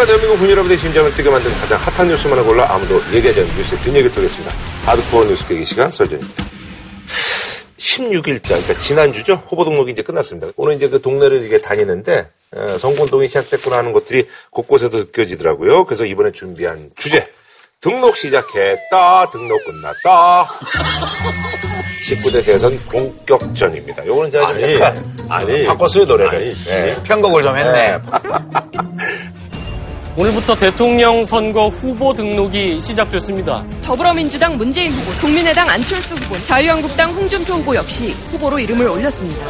시간 대한민국 군 여러분의 심장을 뛰게 만든 가장 핫한 뉴스만을 골라 아무도 얘기하지 않는 뉴스의 뒷얘기 드리겠습니다. 하드코어 뉴스 깨기 시간 설정입니다. 16일자, 그러니까 지난주죠? 후보 등록이 이제 끝났습니다. 오늘 이제 그 동네를 이게 다니는데, 어, 선거운동이 시작됐구나 하는 것들이 곳곳에서 느껴지더라고요. 그래서 이번에 준비한 주제. 등록 시작했다. 등록 끝났다. 19대 대선 본격전입니다. 요거는 제가 좀 아니, 아니. 바꿨어요, 노래를. 아니, 네. 편곡을 좀 했네. 오늘부터 대통령 선거 후보 등록이 시작됐습니다. 더불어민주당 문재인 후보, 국민의당 안철수 후보, 자유한국당 홍준표 후보 역시 후보로 이름을 올렸습니다.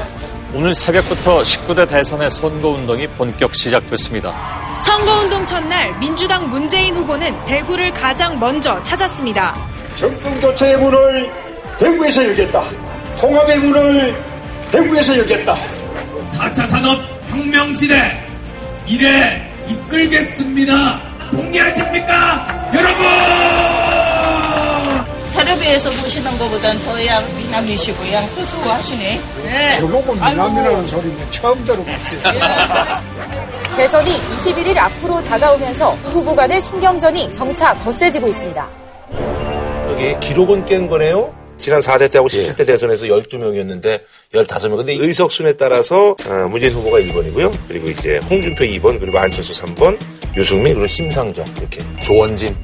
오늘 새벽부터 19대 대선의 선거운동이 본격 시작됐습니다. 선거운동 첫날 민주당 문재인 후보는 대구를 가장 먼저 찾았습니다. 정권 교체의 문을 대구에서 열겠다. 통합의 문을 대구에서 열겠다. 4차 산업 혁명 시대 이래 이끌겠습니다. 동의하십니까? 여러분! 텔레비에서 보시는 것보단 더야 미남이시고 양 수수하시네. 네. 저보고 미남이라는 소리는 처음 들어봤어요. 대선이 21일 앞으로 다가오면서 후보 간의 신경전이 점차 거세지고 있습니다. 여기 기록은 깬 거네요? 지난 4대 때하고 17대 대선에서 12명이었는데 15명. 근데 의석순에 따라서 어, 문재인 후보가 1번이고요. 그리고 이제 홍준표 2번, 그리고 안철수 3번, 유승민, 그리고 심상정 이렇게. 조원진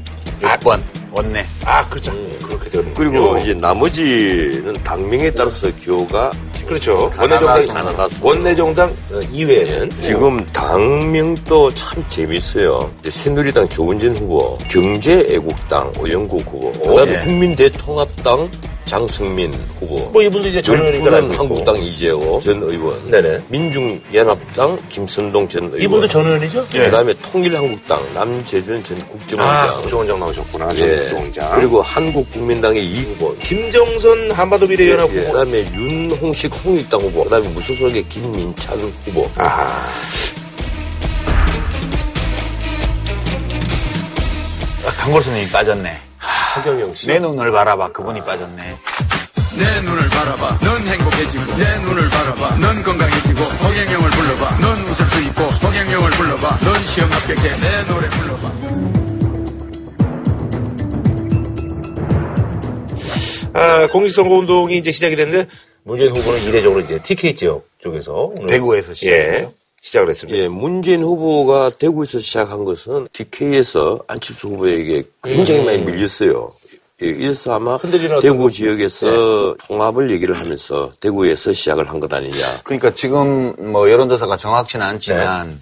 6번 원내. 아, 그렇죠. 그렇게 되는 그리고 이제 나머지는 당명에 따라서 기호가 그렇죠. 원내정당. 원내정당 어, 이외에는 지금 당명도 참 재밌어요. 새누리당 조원진 후보, 경제애국당 오영국 후보, 그다음에 예. 국민대통합당 장승민 후보, 뭐 이분도 이제 전원이가 전푸른 한국당 이재호 전 의원, 네네. 민중연합당 김선동 전 의원, 이분도 전원이죠? 그다음에 통일한국당 남재준 전 아, 국정원장, 국정원장 나오셨구나. 전 예. 국정원장. 그리고 한국국민당의 이 후보, 김정선 한반도 비례연합 예, 후보. 그다음에 윤홍식 홍익당 후보, 그다음에 무소속의 김민찬 후보. 아, 강골수님이 빠졌네. 하경영 씨. 내 눈을 바라봐. 그분이 빠졌네. 내 눈을 바라봐 넌 행복해지고 내 눈을 바라봐 넌 건강해지고 허경영을 불러봐 넌 웃을 수 있고 허경영을 불러봐 넌 시험 합격해 내 노래 불러봐 아, 공익선거 운동이 이제 시작이 됐는데 문재인 후보는 이례적으로 이제 TK 지역 쪽에서 오늘 대구에서 시작했고요. 예, 시작을 했습니다. 예, 문재인 후보가 대구에서 시작한 것은 DK에서 안철수 후보에게 굉장히 많이 밀렸어요. 예, 이래서 아마 대구 지역에서 통합을 얘기를 하면서 대구에서 시작을 한 것 아니냐. 그러니까 지금 뭐 여론조사가 정확치는 않지만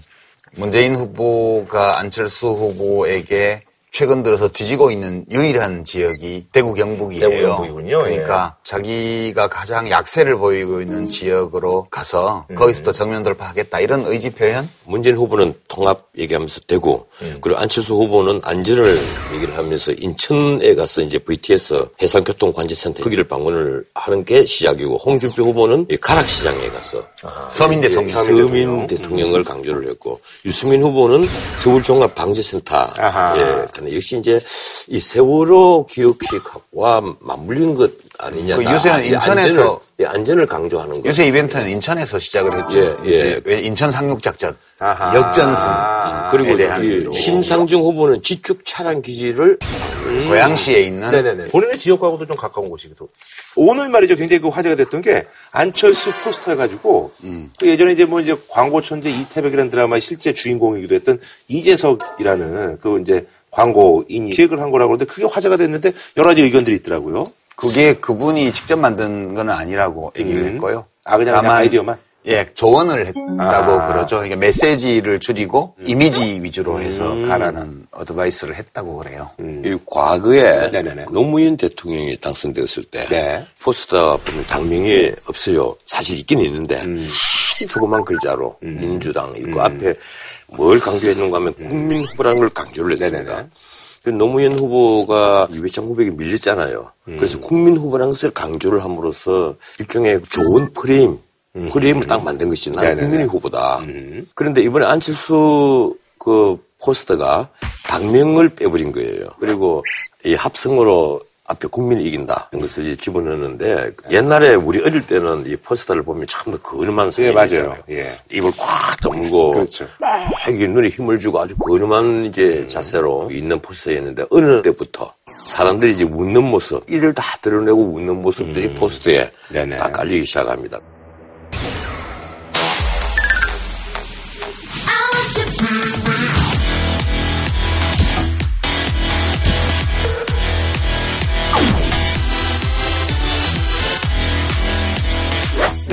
문재인 후보가 안철수 후보에게 최근 들어서 뒤지고 있는 유일한 지역이 대구 경북이에요. 대구 경북이군요. 그러니까 자기가 가장 약세를 보이고 있는 지역으로 가서 거기서부터 정면 돌파하겠다 이런 의지 표현? 문재인 후보는 통합 얘기하면서 대구, 그리고 안철수 후보는 안전을 얘기를 하면서 인천에 가서 이제 VTS 해상교통관제센터 거기를 방문을 하는 게 시작이고 홍준표 후보는 이 가락시장에 가서 서민 예, 대통령. 서민 대통령을 강조를 했고 유승민 후보는 서울 종합방재센터 아 하. 예, 근데 역시 이제 이 세월호 기억식과 맞물린 것 아니냐. 그다 요새는 이 인천에서 안전을, 예, 안전을 강조하는 거. 요새 이벤트는 인천에서 시작을 했죠. 예, 예. 이제 왜 인천 상륙작전, 아하. 역전승, 아, 그리고 대한 이. 심상정 후보는 지축 차량 기지를 고양시에 있는 네네네. 본인의 지역하고도 좀 가까운 곳이기도. 오늘 말이죠. 굉장히 그 화제가 됐던 게 안철수 포스터 해가지고 그 예전에 이제 뭐 이제 광고 천재 이태백이라는 드라마의 실제 주인공이기도 했던 이재석이라는 그 이제 광고인이 기획을 한 거라고 그러는데 그게 화제가 됐는데 여러 가지 의견들이 있더라고요. 그게 그분이 직접 만든 건 아니라고 얘기를 음. 했고요. 아, 그냥 그냥 아이디어만? 예, 조언을 했다고 아. 그러죠. 그러니까 메시지를 줄이고 이미지 위주로 해서 가라는 어드바이스를 했다고 그래요. 이 과거에 네네네. 노무현 대통령이 당선되었을 때 네. 포스터 보면 당명이 없어요. 사실 있긴 있는데 음. 조그만 글자로 민주당 있고 앞에 뭘 강조했는가 하면 국민 후보라는 걸 강조를 했습니다. 음. 네네네. 그 노무현 후보가 이회창 후보에게 밀렸잖아요. 음. 그래서 국민 후보라는 것을 강조를 함으로써 일종의 좋은 프레임, 프레임을 딱 만든 것이 나는 음. 국민의 후보다. 음. 그런데 이번에 안철수 그 포스터가 당명을 빼버린 거예요. 그리고 이 합성어로 앞에 국민이 이긴다. 이런 것을 이제 집어넣는데 옛날에 우리 어릴 때는 이 포스터를 보면 참 근엄한 예, 사진이잖아요. 맞아요. 예. 입을 꽉 다물고 그렇죠. 막 이게 눈에 힘을 주고 아주 근엄한 이제 자세로 있는 포스터였는데 어느 때부터 사람들이 이제 웃는 모습, 이를 다 드러내고 웃는 모습들이 포스터에 네네. 딱 깔리기 시작합니다.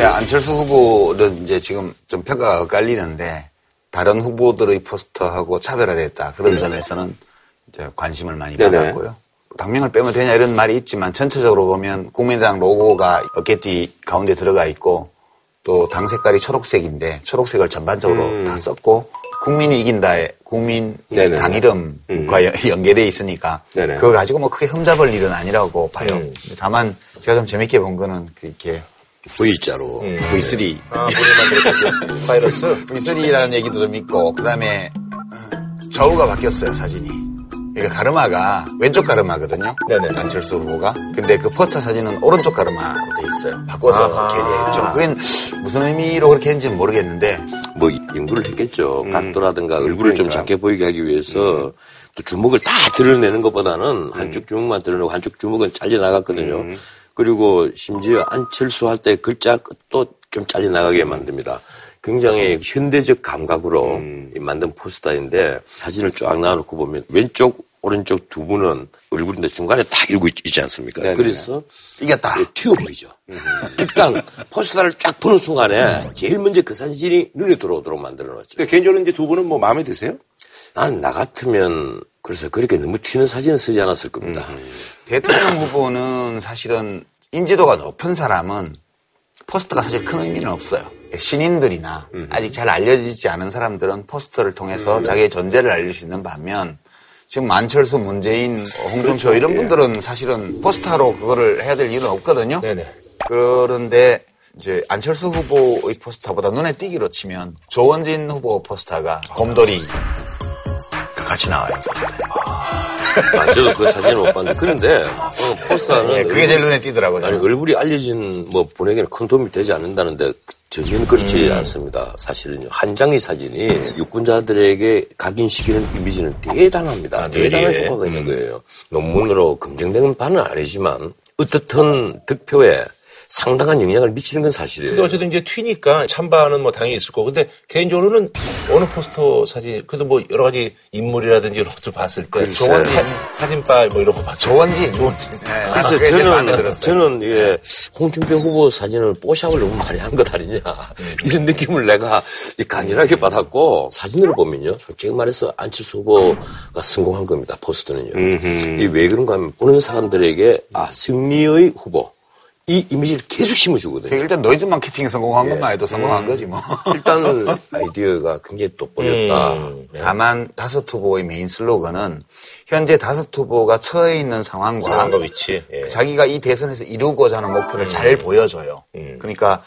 네, 안철수 후보는 이제 지금 좀 평가가 깔리는데 다른 후보들의 포스터하고 차별화됐다. 그런 점에서는 이제 관심을 많이 네네. 받았고요. 당명을 빼면 되냐 이런 말이 있지만 전체적으로 보면 국민의당 로고가 어깨띠 가운데 들어가 있고 또 당 색깔이 초록색인데 초록색을 전반적으로 다 썼고 국민이 이긴다에 국민 네네네. 당 이름과 연- 연계돼 있으니까 네네. 그거 가지고 뭐 크게 흠잡을 일은 아니라고 봐요. 음. 다만 제가 좀 재밌게 본 거는 그렇게 V자로. V3 아. 바이러스. V3라는 얘기도 좀 있고 그 다음에 좌우가 바뀌었어요 사진이. 그러니까 가르마가 왼쪽 가르마거든요. 네네. 안철수 후보가. 근데 그 포스터 사진은 오른쪽 가르마로 돼 있어요. 바꿔서 아하. 게재했죠. 그건 무슨 의미로 그렇게 했는지는 모르겠는데 뭐 연구를 했겠죠. 각도라든가 얼굴을 좀 그러니까. 작게 보이게 하기 위해서 또 주먹을 다 드러내는 것보다는 한쪽 주먹만 드러내고 한쪽 주먹은 잘려 나갔거든요. 그리고 심지어 안철수 할 때 글자 끝도 좀 잘려 나가게 만듭니다. 굉장히 현대적 감각으로 이 만든 포스터인데 사진을 쫙 나눠놓고 보면 왼쪽 오른쪽 두 분은 얼굴인데 중간에 딱 일고 있, 지 않습니까? 네네. 그래서 이겼다. 예, 튀어 보이죠. 일단 포스터를 쫙 보는 순간에 제일 먼저 그 사진이 눈에 들어오도록 만들어 놨죠. 근데 개인적으로 이제 두 분은 뭐 마음에 드세요? 난 나 같으면 그래서 그렇게 너무 튀는 사진은 쓰지 않았을 겁니다. 대통령 후보는 사실은 인지도가 높은 사람은 포스터가 사실 큰 의미는 없어요. 신인들이나 아직 잘 알려지지 않은 사람들은 포스터를 통해서 자기의 존재를 알릴 수 있는 반면 지금 안철수, 문재인, 홍준표 이런 분들은 사실은 포스터로 그거를 해야 될 이유는 없거든요. 네네. 그런데 이제 안철수 후보의 포스터보다 눈에 띄기로 치면 조원진 후보 포스터가 곰돌이가 같이 나와요. 포스터에. 아, 저도 그 사진을 못 봤는데 그런데 어, 포스터는 네, 그게 제일 눈에 띄더라고요. 아니 얼굴이 알려진 뭐 분에게는 큰 도움이 되지 않는다는데 전혀 그렇지 않습니다. 사실은요 한 장의 사진이 유권자들에게 각인시키는 이미지는 대단합니다. 대단한 예. 효과가 있는 거예요. 논문으로 검증된 바는 아니지만 어떻든 득표에 상당한 영향을 미치는 건 사실이에요. 근데 어쨌든 이제 튀니까 찬반은 뭐 당연히 있을 거고. 근데 개인적으로는 어느 포스터 사진, 그래도 뭐 여러 가지 인물이라든지 이런 것들 봤을 때. 사, 사진빨 뭐 이런 거 봤어요. 조원진. 조원진. 네, 그래서 저는. 저는 예, 홍준표 후보 사진을 뽀샵을 너무 많이 한 것 아니냐 이런 느낌을 내가 이 강렬하게 받았고 사진으로 보면요 솔직히 말해서 안철수 후보가 성공한 겁니다 포스터는요 이 왜 그런가 하면 보는 사람들에게 아 승리의 후보 이 이미지를 계속 심어주거든요 일단 노이즈 마케팅 성공한 것만 해도 성공한 거지 뭐. 일단 아이디어가 굉장히 돋보였다 음. 다만 다섯 후보의 메인 슬로건은 현재 다섯 후보가 처해 있는 상황과 상황과 위치. 예. 자기가 이 대선에서 이루고자 하는 목표를 잘 보여줘요. 그러니까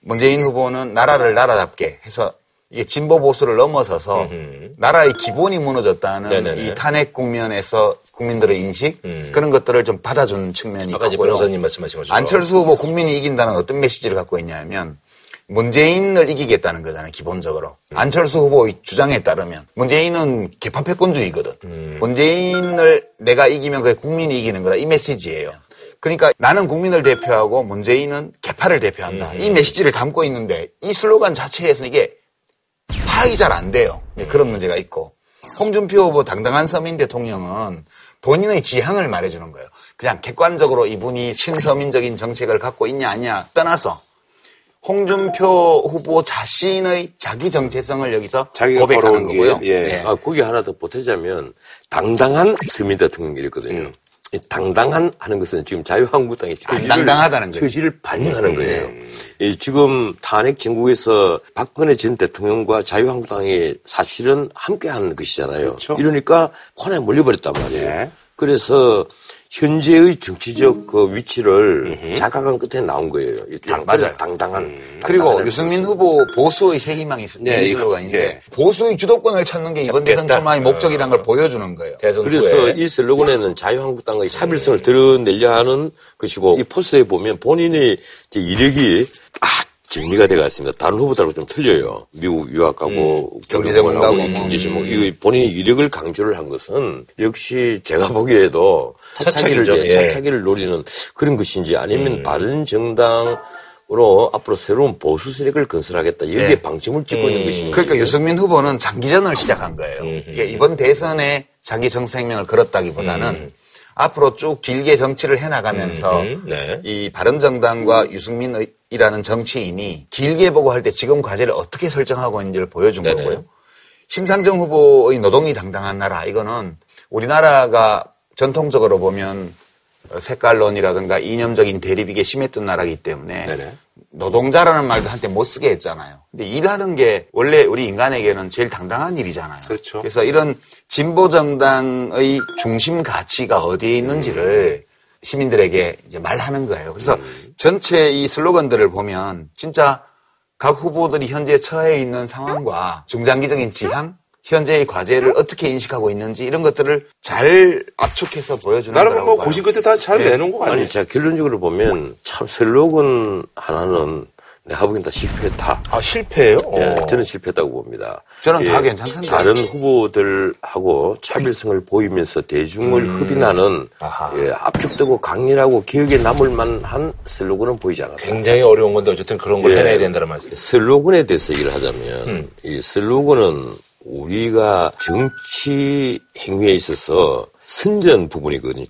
문재인 후보는 나라를 나라답게 해서 이게 진보 보수를 넘어서서 나라의 기본이 무너졌다는 네네네. 이 탄핵 국면에서 국민들의 인식 그런 것들을 좀 받아준 측면이 아까 있고요. 변호사님 말씀하신 것처럼. 안철수 후보 국민이 이긴다는 어떤 메시지를 갖고 있냐면 문재인을 이기겠다는 거잖아요, 기본적으로. 안철수 후보의 주장에 따르면 문재인은 개파패권주의거든. 문재인을 내가 이기면 그게 국민이 이기는 거다. 이 메시지예요. 그러니까 나는 국민을 대표하고 문재인은 개파를 대표한다. 이 메시지를 담고 있는데 이 슬로건 자체에서 이게 파악이 잘 안 돼요. 예, 그런 문제가 있고. 홍준표 후보 당당한 서민 대통령은 본인의 지향을 말해주는 거예요. 그냥 객관적으로 이분이 친서민적인 정책을 갖고 있냐 아니냐 떠나서 홍준표 후보 자신의 자기 정체성을 여기서 자기가 고백하는 거고요. 예. 아, 거기 하나 더 보태자면 당당한 서민 대통령이랬거든요. 이 당당한 하는 것은 지금 자유한국당의 처지를, 당당하다는. 처지를 반영하는 거예요. 이 지금 탄핵 정국에서 박근혜 전 대통령과 자유한국당이 사실은 함께하는 것이잖아요. 이러니까 코너에 몰려버렸단 말이에요. 네. 그래서 현재의 정치적 그 위치를 자각한 끝에 나온 거예요. 이 당, 맞아요. 당당한. 그리고 당당한 유승민 후보 보수의 새 희망이 있- 네, 있는 이거, 슬로건인데 예. 보수의 주도권을 찾는 게 이번 대선. 출마의 목적이라는 걸 보여주는 거예요. 대선 그래서 후에. 이 슬로건에는 자유한국당의 차별성을 드러내려 하는 것이고 이 포스터에 보면 본인의 이제 이력이 아 정리가 돼가 있습니다. 다른 후보들하고 좀 틀려요. 미국 유학 가고 경제 전문가고 뭐. 경제 전문 이 본인의 이력을 강조를 한 것은 역시 제가 보기에도 차차기를 차차기죠. 예, 예. 차차기를 노리는 그런 것인지 아니면 바른 정당으로 앞으로 새로운 보수 세력을 건설하겠다 여기에 예. 방침을 찍고 있는 것인지 그러니까 유승민 후보는 장기전을 시작한 거예요. 이게 이번 대선에 자기 정생명을 걸었다기보다는 앞으로 쭉 길게 정치를 해나가면서 네. 이 바른정당과 유승민이라는 정치인이 길게 보고 할 때 지금 과제를 어떻게 설정하고 있는지를 보여준 네네. 거고요. 심상정 후보의 노동이 당당한 나라 이거는 우리나라가 전통적으로 보면 어, 색깔론이라든가 이념적인 대립이 심했던 나라이기 때문에 네네. 노동자라는 말도 한때 못 쓰게 했잖아요. 근데 일하는 게 원래 우리 인간에게는 제일 당당한 일이잖아요. 그렇죠. 래서 이런 진보 정당의 중심 가치가 어디에 있는지를 시민들에게 이제 말하는 거예요. 그래서 전체 이 슬로건들을 보면 진짜 각 후보들이 현재 처해 있는 상황과 중장기적인 지향, 현재의 과제를 어떻게 인식하고 있는지 이런 것들을 잘 압축해서 보여주는 나름 거라고 뭐 봐요. 고심 끝에 다잘 네. 내놓은 거 아니에요? 아니, 자, 결론적으로 보면 참 슬로건 하나는 내가 보기엔 다 실패했다. 아, 실패예요? 예, 어. 저는 실패했다고 봅니다. 저는 다 예, 괜찮던데. 다른 후보들하고 차별성을 보이면서 대중을 흡인하는 아하. 예, 압축되고 강렬하고 기억에 남을 만한 슬로건은 보이지 않았다. 굉장히 어려운 건데 어쨌든 그런 걸 예. 해내야 된다는 말씀. 슬로건에 대해서 얘기를 하자면 이 슬로건은 우리가 정치 행위에 있어서 선전 부분이거든요.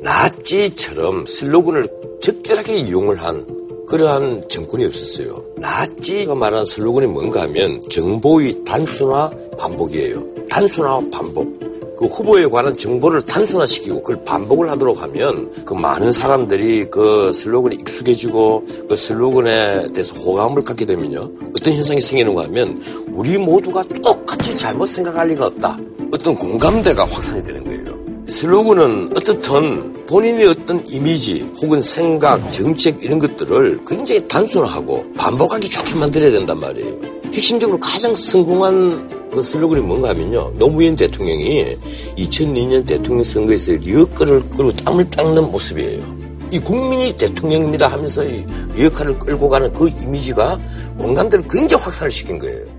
나치처럼 슬로건을 적절하게 이용을 한 그러한 정권이 없었어요. 나치가 말하는 슬로건이 뭔가 하면 정보의 단순화 반복이에요. 단순화 반복. 그 후보에 관한 정보를 단순화시키고 그걸 반복을 하도록 하면 그 많은 사람들이 그 슬로건에 익숙해지고 그 슬로건에 대해서 호감을 갖게 되면요. 어떤 현상이 생기는가 하면 우리 모두가 똑 같이 잘못 생각할 리가 없다. 어떤 공감대가 확산이 되는 거예요. 슬로건은 어떻든 본인의 어떤 이미지 혹은 생각, 정책 이런 것들을 굉장히 단순화하고 반복하기 좋게 만들어야 된단 말이에요. 핵심적으로 가장 성공한 그 슬로건이 뭔가 하면요. 노무현 대통령이 2002년 대통령 선거에서 리어커를 끌고 땀을 닦는 모습이에요. 이 국민이 대통령입니다 하면서 이 리어커를 끌고 가는 그 이미지가 공감대를 굉장히 확산을 시킨 거예요.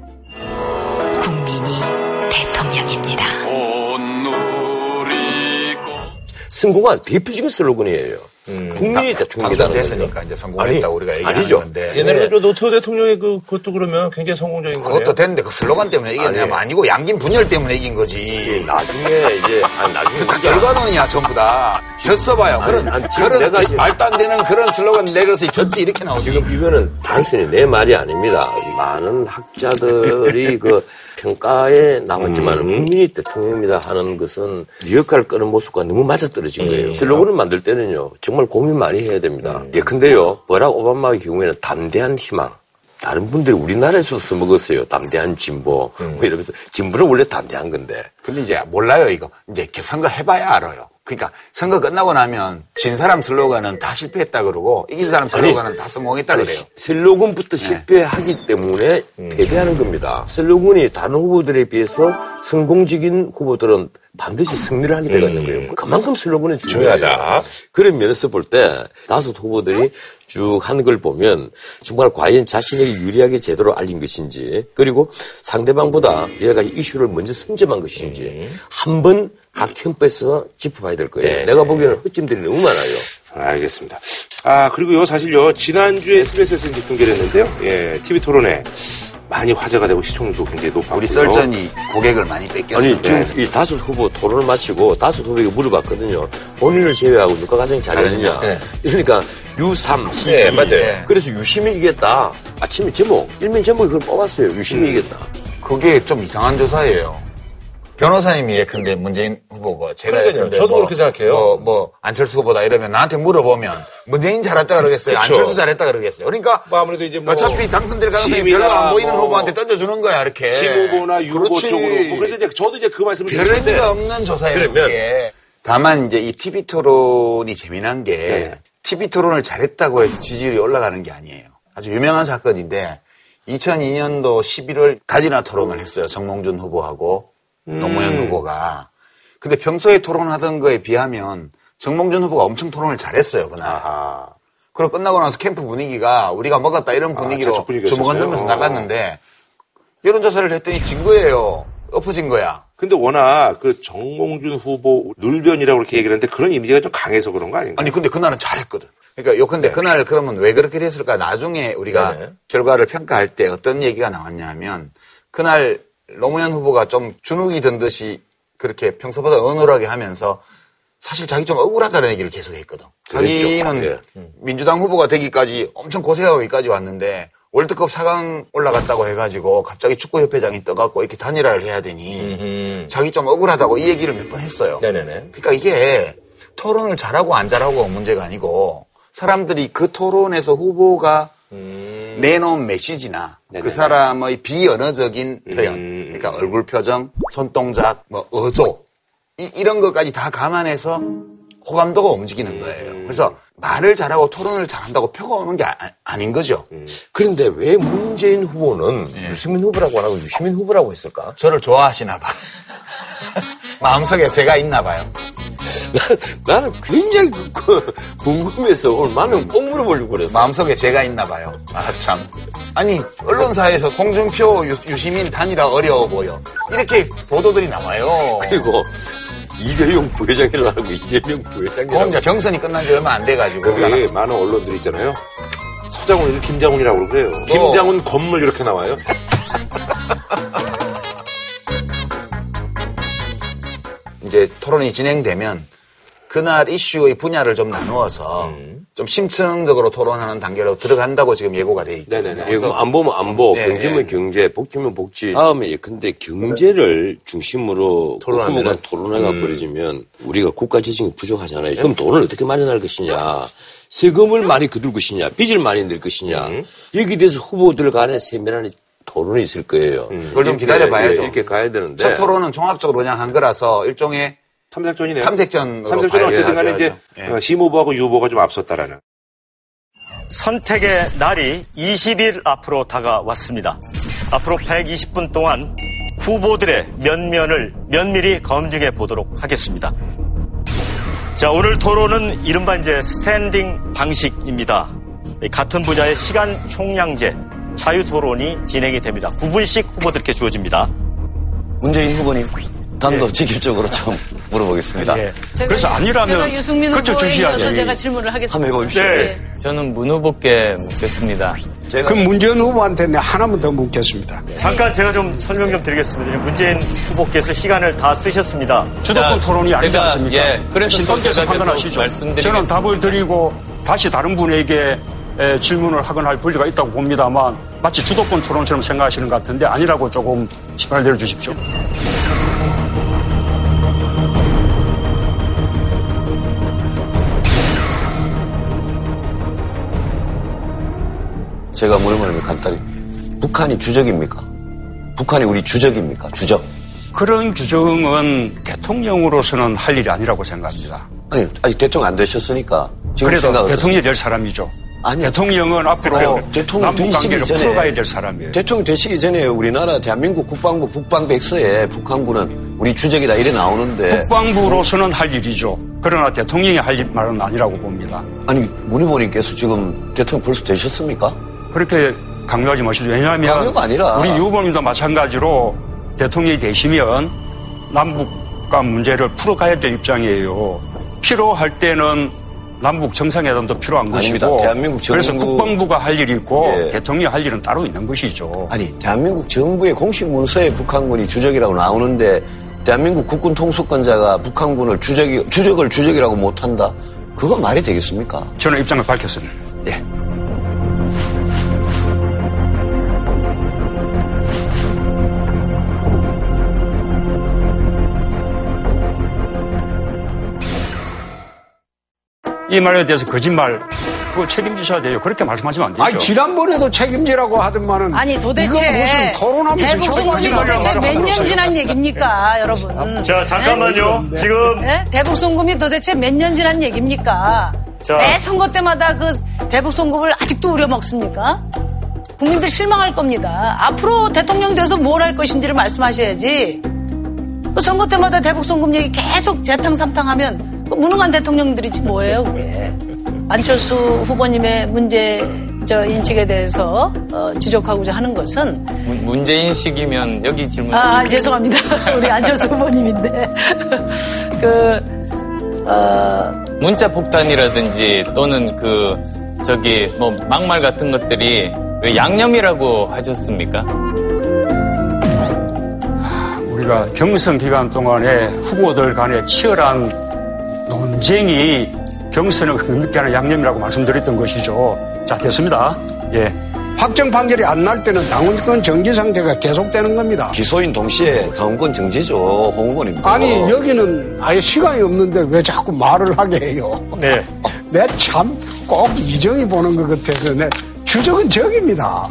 성공한 대표적인 슬로건이에요. 국민이 대통령이라는 당선됐으니까 거죠. 이제 성공했다고 우리가 얘기하는 아니죠. 건데. 옛날에 저 노태우 대통령의 그, 그것도 그러면 굉장히 성공적인 거예요. 그것도 됐는데 그 슬로건 때문에 이겼냐 뭐 아니고 양김 분열 때문에 이긴 거지. 나중에 이제 아 나중에 다 진짜 결과론이야 전부 다. 졌어봐요. 아니, 그런 아니, 그런 내가 게 지금- 말도 안 되는 그런 슬로건 내려서 졌지 이렇게 나오지. 지금 이거는 단순히 내 말이 아닙니다. 많은 학자들이 그 평가에 나왔지만 국민이 대통령입니다 하는 것은 리어카를 끄는 모습과 너무 맞아떨어진 거예요. 슬로건을 만들 때는요 정말 고민 많이 해야 됩니다. 예컨대요 버락 오바마의 경우에는 담대한 희망. 다른 분들이 우리나라에서 써먹었어요. 담대한 진보. 뭐 이러면서 진보는 원래 담대한 건데. 근데 이제 몰라요 이거. 이제 선거 해봐야 알아요. 그러니까 선거 끝나고 나면 진 사람 슬로건은 다 실패했다 그러고 이긴 사람 슬로건은 다 성공했다 그래요. 슬로건부터 실패하기 때문에 패배하는 겁니다. 슬로건이 다른 후보들에 비해서 성공적인 후보들은 반드시 승리를 하게 되어 있는 거예요. 그만큼 슬로건이 중요하다. 중요하다. 그런 면에서 볼 때 다섯 후보들이 쭉 한 걸 보면 정말 과연 자신에게 유리하게 제대로 알린 것인지 그리고 상대방보다 여러 가지 이슈를 먼저 선점한 것인지 한번 각 캠프에서 짚어봐야 될 거예요. 네. 내가 보기에는 허점들이 너무 많아요. 알겠습니다. 아, 그리고요, 사실요, 지난주에 SBS에서 이제 공개를 했는데요. 예, TV 토론에 많이 화제가 되고 시청률도 굉장히 높았고요. 우리 썰전이 고객을 많이 뺏겼어요. 아니 지금 이 다섯 후보 토론을 마치고 다섯 후보에게 물어봤거든요. 본인을 제외하고 누가 가장 잘했느냐. 네. 이러니까 유삼, 시, 네, 이. 맞아요. 그래서 유심히 이겼다. 아침에 제목, 일면 제목이 그걸 뽑았어요. 유심히 이겼다. 그게 좀 이상한 조사예요. 변호사님이 예컨대 문재인 후보고 제가 그러니까요. 저도 뭐, 그렇게 생각해요. 뭐, 뭐 안철수 후보다 이러면 나한테 물어보면 문재인 잘했다 그러겠어요. 그쵸. 안철수 잘했다 그러겠어요. 그러니까 뭐 아무래도 이제 뭐 어차피 당선될 가능성이 별로 안 보이는 뭐 후보한테 던져주는 거야 이렇게. 심후보나 유보 그렇지. 쪽으로. 뭐 그래서 이제 저도 이제 그 말씀을 별 의미가 없는 조사예요. 그러면 그게. 다만 이제 이 TV 토론이 재미난 게 네. TV 토론을 잘했다고 해서 지지율이 올라가는 게 아니에요. 아주 유명한 사건인데 2002년도 11월 가지나 토론을 했어요. 정몽준 후보하고 노무현 후보가. 근데 평소에 토론하던 거에 비하면 정몽준 후보가 엄청 토론을 잘했어요 그날. 아하. 그리고 끝나고 나서 캠프 분위기가 우리가 먹었다 이런 분위기로 자축 분위기였었어요? 주먹 흔들면서 어. 나갔는데 여론조사를 했더니 진 거예요. 엎어진 거야. 근데 워낙 그 정몽준 후보 눌변이라고 그렇게 얘기를 했는데 그런 이미지가 좀 강해서 그런 거 아닌가? 아니 근데 그날은 잘했거든. 그러니까 요컨대 그날 그러면 왜 그렇게 됐을까? 나중에 우리가 네네. 결과를 평가할 때 어떤 얘기가 나왔냐면 그날 노무현 후보가 좀 주눅이 든 듯이 그렇게 평소보다 어눌하게 하면서 사실 자기 좀 억울하다는 얘기를 계속 했거든. 자기는 예. 민주당 후보가 되기까지 엄청 고생하고 여기까지 왔는데 월드컵 4강 올라갔다고 해가지고 갑자기 축구협회장이 떠갖고 이렇게 단일화를 해야 되니 자기 좀 억울하다고 이 얘기를 몇 번 했어요. 네네네. 그러니까 이게 토론을 잘하고 안 잘하고 문제가 아니고 사람들이 그 토론에서 후보가 내놓은 메시지나 네네네. 그 사람의 비언어적인 표현, 음. 그러니까 얼굴 표정, 손동작, 뭐 어조 이, 런 것까지 다 감안해서 호감도가 움직이는 거예요. 그래서 말을 잘하고 토론을 잘한다고 표가 오는 게 아, 닌 거죠. 그런데 왜 문재인 후보는 유승민 후보라고 안 하고 유시민 후보라고 했을까? 저를 좋아하시나 봐. 마음속에 제가 있나 봐요. 나, 는 굉장히 그- 그 궁금해서 오늘 많은 꼭 물어보려고 그랬어. 마음속에 제가 있나 봐요. 아, 참. 아니, 언론사에서 홍준표, 유, 유시민 단일화 어려워 보여. 이렇게 보도들이 나와요. 그리고 이재용 부회장이라고 이재명 그럼 부회장이라고. 이제 경선이 끝난 지 얼마 안 돼가지고. 거기 많은 언론들이 있잖아요. 서장훈을 김장훈이라고 그래요. 김장훈 건물 이렇게 나와요. 이제 토론이 진행되면 그날 이슈의 분야를 좀 나누어서 좀 심층적으로 토론하는 단계로 들어간다고 지금 예고가 돼 있거든요. 네네네. 예, 그럼 안 보면 안보, 네, 경제면 네. 경제, 복지면 복지. 다음에 예컨대 경제를 중심으로 토론하면은? 후보가 토론회가 벌어지면 우리가 국가 재정이 부족하잖아요. 그럼 돈을 어떻게 마련할 것이냐. 세금을 많이 거둘 것이냐. 빚을 많이 낼 것이냐. 여기에 대해서 후보들 간에 세밀한 토론이 있을 거예요. 그걸 좀 기다려봐야죠. 예, 이렇게 가야 되는데. 첫 토론은 종합적으로 그냥 한 거라서 일종의 탐색전이네요. 탐색전으로 탐색전은 어쨌든 간에 돼야죠. 이제 예. 어, 심 후보하고 유 후보가 좀 앞섰다라는. 선택의 날이 20일 앞으로 다가왔습니다. 앞으로 120분 동안 후보들의 면면을 면밀히 검증해 보도록 하겠습니다. 자, 오늘 토론은 이른바 이제 스탠딩 방식입니다. 같은 분야의 시간 총량제, 자유 토론이 진행이 됩니다. 9분씩 후보들께 주어집니다. 문재인 후보님 단도직입적으로 좀 물어보겠습니다. 예. 그래서 아니라면 제가 유승민 후보에 주시하죠. 제가 질문을 하겠습니다. 한번 해보십시오. 네. 저는 문 후보께 묻겠습니다. 제가 그 문재인 후보한테는 하나만 더 묻겠습니다. 잠깐 제가 좀 설명 좀 드리겠습니다. 지금 문재인 후보께서 시간을 다 쓰셨습니다. 주도권 토론이 아니지 제가, 않습니까? 예, 그래서 계속 판단하시죠. 저는 답을 드리고 다시 다른 분에게 에, 질문을 하거나 할 권리가 있다고 봅니다만 마치 주도권 토론처럼 생각하시는 것 같은데 아니라고 조금 시간을 내려주십시오. 제가 물으면 간단히 북한이 주적입니까? 북한이 우리 주적입니까? 주적. 그런 규정은 대통령으로서는 할 일이 아니라고 생각합니다. 아니 아직 대통령 안 되셨으니까 지금 그래도 대통령이 될 사람이죠. 아니요. 대통령은 앞으로. 대통령 되시기 전에 풀어가야 될 사람이에요. 대통령 되시기 전에 우리나라 대한민국 국방부 국방백서에 북한군은 우리 주적이다 이래 나오는데 국방부로서는 할 일이죠. 그러나 대통령이 할 일- 말은 아니라고 봅니다. 아니 문 후보님께서 지금 대통령 벌써 되셨습니까? 그렇게 강요하지 마시죠. 왜냐하면 강요가 아니라 우리 유 후보님도 마찬가지로 대통령이 되시면 남북 간 문제를 풀어가야 될 입장이에요. 필요할 때는 남북 정상회담도 필요한 아닙니다. 것이고 대한민국 그래서 정부- 국방부가 할 일이 있고 예. 대통령이 할 일은 따로 있는 것이죠. 아니 대한민국 정부의 공식 문서에 북한군이 주적이라고 나오는데 대한민국 국군 통수권자가 북한군을 주적이 주적을 주적이라고 못한다? 그거 말이 되겠습니까? 저는 입장을 밝혔습니다. 예. 이 말에 대해서 거짓말 그거 책임지셔야 돼요. 그렇게 말씀하시면 안 되죠. 아니 지난번에도 책임지라고 하더만은 아니 도대체 이건 무슨 토론하면서 대북 협박하지 송금이 말라고 도대체 몇 년. 지난 얘기입니까, 여러분? 자, 잠깐만요. 네? 지금 네? 대북 송금이 도대체 몇 년 지난 얘기입니까? 자. 매 선거 때마다 그 대북 송금을 아직도 우려먹습니까? 국민들 실망할 겁니다. 앞으로 대통령 돼서 뭘 할 것인지를 말씀하셔야지. 그 선거 때마다 대북 송금 얘기 계속 재탕삼탕하면 그 무능한 대통령들이지 뭐예요, 그게. 안철수 후보님의 문제 저 인식에 대해서 어, 지적하고자 하는 것은 문- 문제 인식이면 여기 질문. 아, 아, 죄송합니다. 우리 안철수 후보님인데 그 어, 문자 폭탄이라든지 또는 그 저기 뭐 막말 같은 것들이 왜 양념이라고 하셨습니까? 우리가 경선 기간 동안에 후보들 간의 치열한 논쟁이 경선을 흐르게 하는 양념이라고 말씀드렸던 것이죠. 자, 됐습니다. 예. 확정 판결이 안 날 때는 당원권 정지 상태가 계속되는 겁니다. 기소인 동시에 당원권 정지죠, 홍 후보님. 아니 여기는 아예 시간이 없는데 왜 자꾸 말을 하게 해요? 네. 내 참 꼭 이정이 보는 것 같아서 내 주적은 적입니다.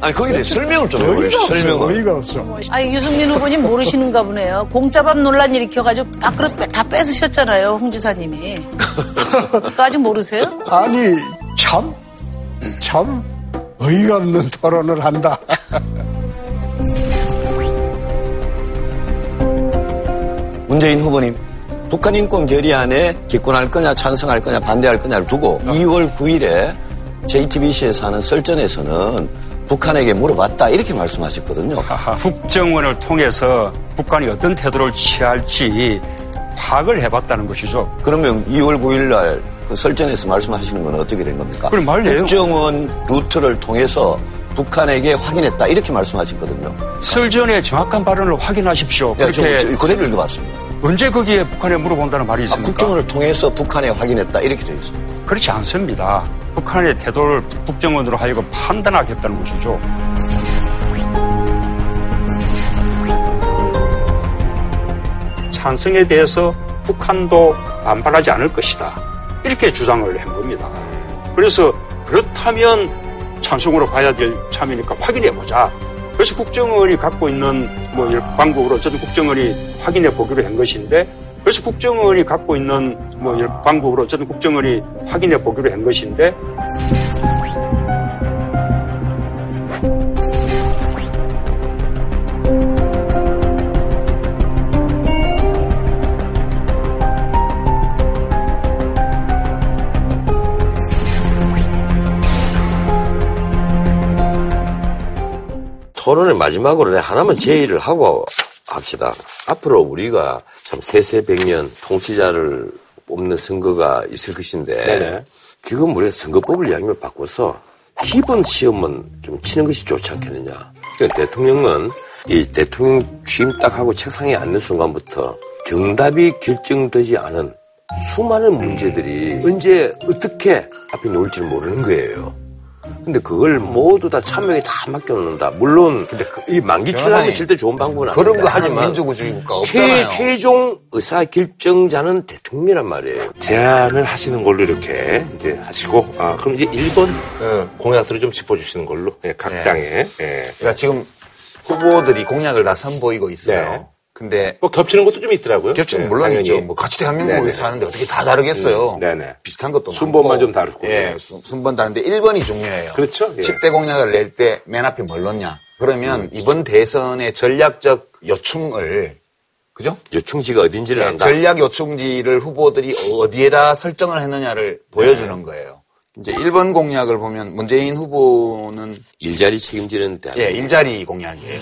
아니 거기에 대해 설명을 좀. 없어, 설명을. 어이가 없어. 아니 유승민 후보님 모르시는가 보네요. 공짜밥 논란 일으켜가지고 밥그릇 빼- 다 뺏으셨잖아요, 홍 지사님이. 그거 아직 모르세요? 아니 참 참 어이가 없는 토론을 한다. 문재인 후보님, 북한 인권 결의안에 기권할 거냐, 찬성할 거냐, 반대할 거냐를 두고 2월 9일에 JTBC에서 하는 설전에서는 북한에게 물어봤다 이렇게 말씀하셨거든요. 국정원을 통해서 북한이 어떤 태도를 취할지 파악을 해봤다는 것이죠. 그러면 2월 9일 날 그 설전에서 말씀하시는 건 어떻게 된 겁니까? 그럼 말 내용- 국정원 루트를 통해서 북한에게 확인했다 이렇게 말씀하셨거든요. 설전의 정확한 발언을 확인하십시오. 야, 저, 그렇게 저 그대로 읽어봤습니다. 언제 거기에 북한에 물어본다는 말이 아, 있습니까? 국정원을 통해서 북한에 확인했다 이렇게 되어 있습니다. 그렇지 않습니다. 북한의 태도를 국정원으로 하여금 판단하겠다는 것이죠. 찬성에 대해서 북한도 반발하지 않을 것이다. 이렇게 주장을 한 겁니다. 그래서 그렇다면 찬성으로 봐야 될 참이니까 확인해 보자. 그래서 국정원이 갖고 있는 뭐 방법으로 어쨌든 국정원이 확인해 보기로 한 것인데 그래서 국정원이 갖고 있는 뭐 방법으로 어쨌든 국정원이 확인해 보기로 한 것인데 토론의 마지막으로 하나만 제의를 하고 합시다. 앞으로 우리가 참 세세백년 통치자를 뽑는 선거가 있을 것인데 네네. 지금 우리가 선거법을 양념을 바꿔서 기본 시험은 좀 치는 것이 좋지 않겠느냐. 그러니까 대통령은 이 대통령 취임 딱 하고 책상에 앉는 순간부터 정답이 결정되지 않은 수많은 문제들이 언제 어떻게 앞에 놓을지를 모르는 거예요. 근데 그걸 모두 다 참여에 다 맡겨놓는다. 물론 이 만기 변호사님, 출하면 절대 좋은 방법은 그런 아닙니다. 거 하지만 민주주의 국가 최, 없잖아요. 최 종 의사 결정자는 대통령이란 말이에요. 제안을 하시는 걸로 이렇게 이제 하시고, 아, 그럼 이제 1번 공약들을 좀 짚어주시는 걸로, 예, 각 네. 당에. 예. 그러니까 지금 후보들이 공약을 다 선보이고 있어요. 네. 근데 뭐 겹치는 것도 좀 있더라고요. 겹치는 네, 물론. 있죠. 뭐 같이. 위해서 하는데 어떻게 다 다르겠어요. 음, 네네. 비슷한 것도 순번만. 좀 다르고. 예, 순- 순번 다른데 1번이 중요해요. 그렇죠. 예. 10대 공약을 낼 때 맨 앞에 뭘 넣냐. 그러면 이번 대선의 전략적 요충을 그죠? 요충지가 어딘지를 네, 안다. 전략 요충지를 후보들이 어디에다 설정을 했느냐를 보여주는 거예요. 이제 1번 공약을 보면 문재인 후보는 일자리 책임지는 대한 예, 일자리 공약이에요.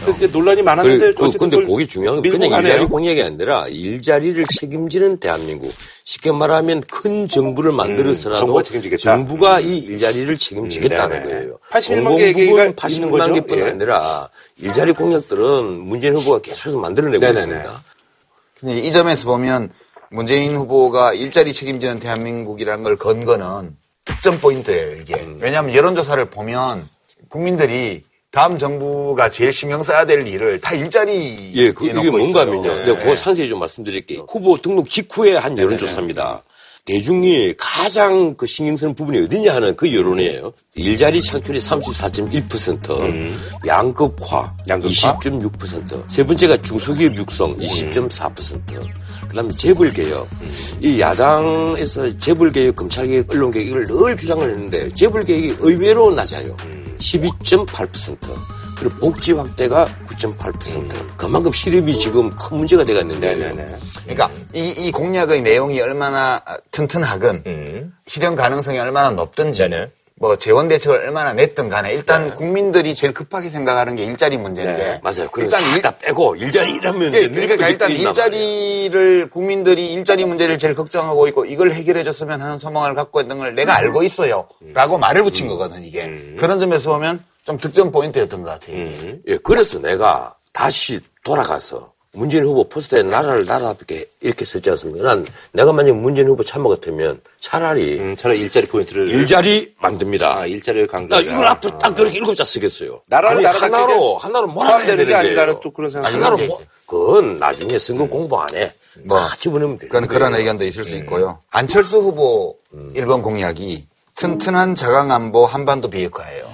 그게 논란이 많았는데 그, 어쨌든 근데 그게 중요한 건 그냥. 일자리 공약이 아니라 일자리를 책임지는 대한민국. 쉽게 말하면 큰 정부를 만들어서라도 정부가 책임지겠다. 정부가 이 일자리를 책임지겠다는 음, 네네. 거예요. 81만 개의 얘기가 있는 81만 거죠? 개뿐 예. 아니라 일자리 공약들은 문재인 후보가 계속해서 만들어내고 네네네. 있습니다. 근데 이 점에서 보면 문재인 후보가 일자리 책임지는 대한민국이라는 걸 건 거는 특정 포인트예요, 이게. 왜냐하면 여론조사를 보면 국민들이 다음 정부가 제일 신경 써야 될 일을 다 일자리 예, 그, 이게 뭔가 하면요. 네. 내가 그거 상세히 좀 말씀드릴게요. 후보 등록 직후에 한 여론조사입니다. 대중이 가장 그 신경 쓰는 부분이 어디냐 하는 그 여론이에요. 일자리 창출이 34.1%, 양극화, 20.6%, 세 번째가 중소기업 육성 20.4%, 그 다음에 재벌 개혁. 이 야당에서 재벌 개혁, 검찰 개혁, 언론 개혁 이걸 늘 주장을 했는데 재벌 개혁이 의외로 낮아요. 12.8%. 그리고 복지 확대가 9.8%. 그만큼 실업이 지금 큰 문제가 돼가 있는데. 그러니까 이, 이 공약의 내용이 얼마나 튼튼하건 음. 실현 가능성이 얼마나 높든지 뭐 재원 대책을 얼마나 냈든 간에 일단 국민들이 제일 급하게 생각하는 게 일자리 문제인데 네. 맞아요. 일단 일- 싹다 빼고 일자리 일하면 예, 이제 그러니까 일단 일자리를 국민들이 일자리 문제를 제일 걱정하고 있고 이걸 해결해 줬으면 하는 소망을 갖고 있는 걸 내가 알고 있어요. 라고 말을 붙인 거거든 이게. 그런 점에서 보면 좀 득점 포인트였던 것 같아요. 예, 그래서 내가 다시 돌아가서 문재인 후보 포스터에 나라를 나라답게 이렇게 썼지 않습니까? 난 내가 만약 문재인 후보 참모 같으면 차라리 차라리 일자리 포인트를 일자리 만듭니다. 아, 일자리를 나 강조하자. 이걸 앞으로 딱 그렇게 일곱 자 쓰겠어요. 나라를 아니, 나라답게 하나로 하나로 되는 게. 아닌가는 또 그런 생각이 하나로. 뭐, 그건 나중에 선거 공부 안 해. 뭐, 다 집어넣으면 돼. 그건 그런 의견도 있을 수 있고요. 안철수 후보 일 1번 공약이 튼튼한 자강 안보 한반도 비핵화예요.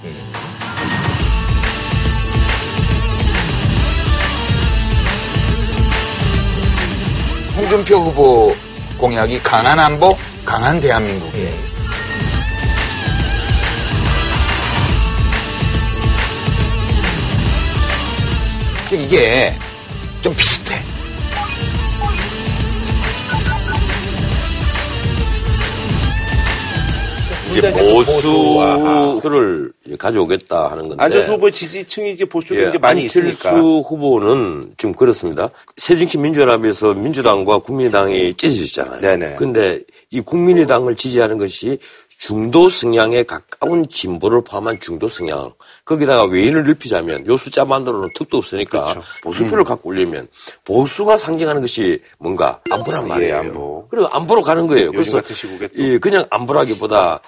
홍준표 후보 공약이 강한 안보, 강한 대한민국이에요. 이게 좀 비슷해. 이제 보수를 가져오겠다 하는 건데. 안철수 후보 지지층이 이제 보수 쪽에 예, 이제 많이 안철수 있으니까. 후보는 지금 그렇습니다. 새정치 민주연합에서 민주당과 국민의당이 찢어졌잖아요. 네네. 근데 이 국민의당을 지지하는 것이 중도 성향에 가까운 진보를 포함한 중도 성향. 거기다가 외인을 넓히자면 요 숫자만으로는 턱도 없으니까 그렇죠. 보수표를 갖고 올리면 보수가 상징하는 것이 뭔가 안보란 말이에요. 예, 안보. 그리고 안보로 가는 거예요. 그래서. 이 그냥 안보라기보다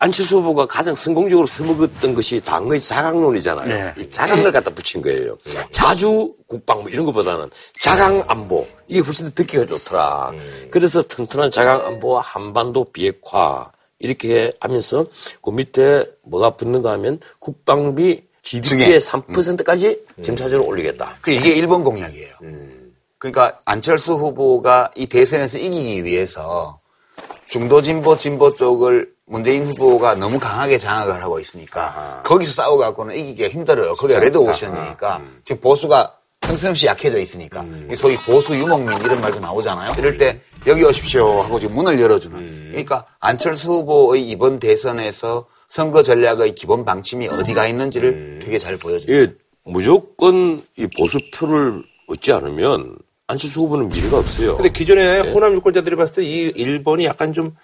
안철수 후보가 가장 성공적으로 써먹었던 것이 당의 자강론이잖아요. 네. 이 자강을 갖다 붙인 거예요. 자주 국방 뭐 이런 것보다는 자강 안보 이게 훨씬 더 듣기가 좋더라. 음. 그래서 튼튼한 자강 안보와 한반도 비핵화 이렇게 하면서 그 밑에 뭐가 붙는가 하면 국방비 GDP의 3%까지 점차적으로 올리겠다. 그 이게 1번 공약이에요. 그러니까 안철수 후보가 이 대선에서 이기기 위해서 중도 진보 진보 쪽을 문재인 후보가 너무 강하게 장악을 하고 있으니까 거기서 싸워갖고는 이기기가 힘들어요. 거기가 레드 오션이니까 지금 보수가 틈틈없이 약해져 있으니까 이 소위 보수 유목민 이런 말도 나오잖아요. 이럴 때 여기 오십시오 하고 지금 문을 열어주는. 그러니까 안철수 후보의 이번 대선에서 선거 전략의 기본 방침이 어디가 있는지를 되게 잘 보여줘요. 예, 무조건 이 보수표를 얻지 않으면 안철수 후보는 미래가 없어요. 근데 기존에 네. 호남 유권자들이 봤을 때 이 1번이 약간 좀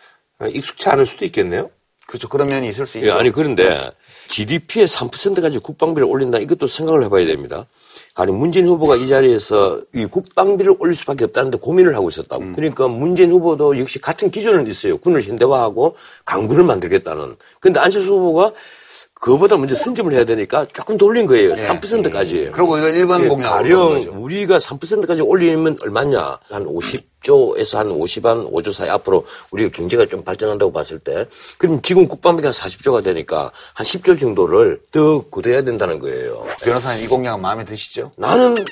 익숙치 않을 수도 있겠네요. 그렇죠. 그런 면이 있을 수 예, 아니 그런데 GDP의 3%까지 국방비를 올린다 이것도 생각을 해봐야 됩니다. 아니 문재인 후보가 이 자리에서 이 국방비를 올릴 수밖에 없다는데 고민을 하고 있었다고. 음. 그러니까 문재인 후보도 역시 같은 기준은 있어요. 군을 현대화하고 강군을 만들겠다는. 근데 안철수 후보가 그거보다 먼저 선점을 해야 되니까 조금 더 올린 거예요. 3%까지. 네. 그리고 이건 일반 공약으로 가령. 우리가 3%까지 올리면 얼마냐? 한 50조에서 한 50한 5조 사이 앞으로 우리가 경제가 좀 발전한다고 봤을 때 그럼 지금 국방비가 40조가 되니까 한 10조 정도를 더 굳어야 된다는 거예요. 변호사님 이 공약은 마음에 드시죠? 나는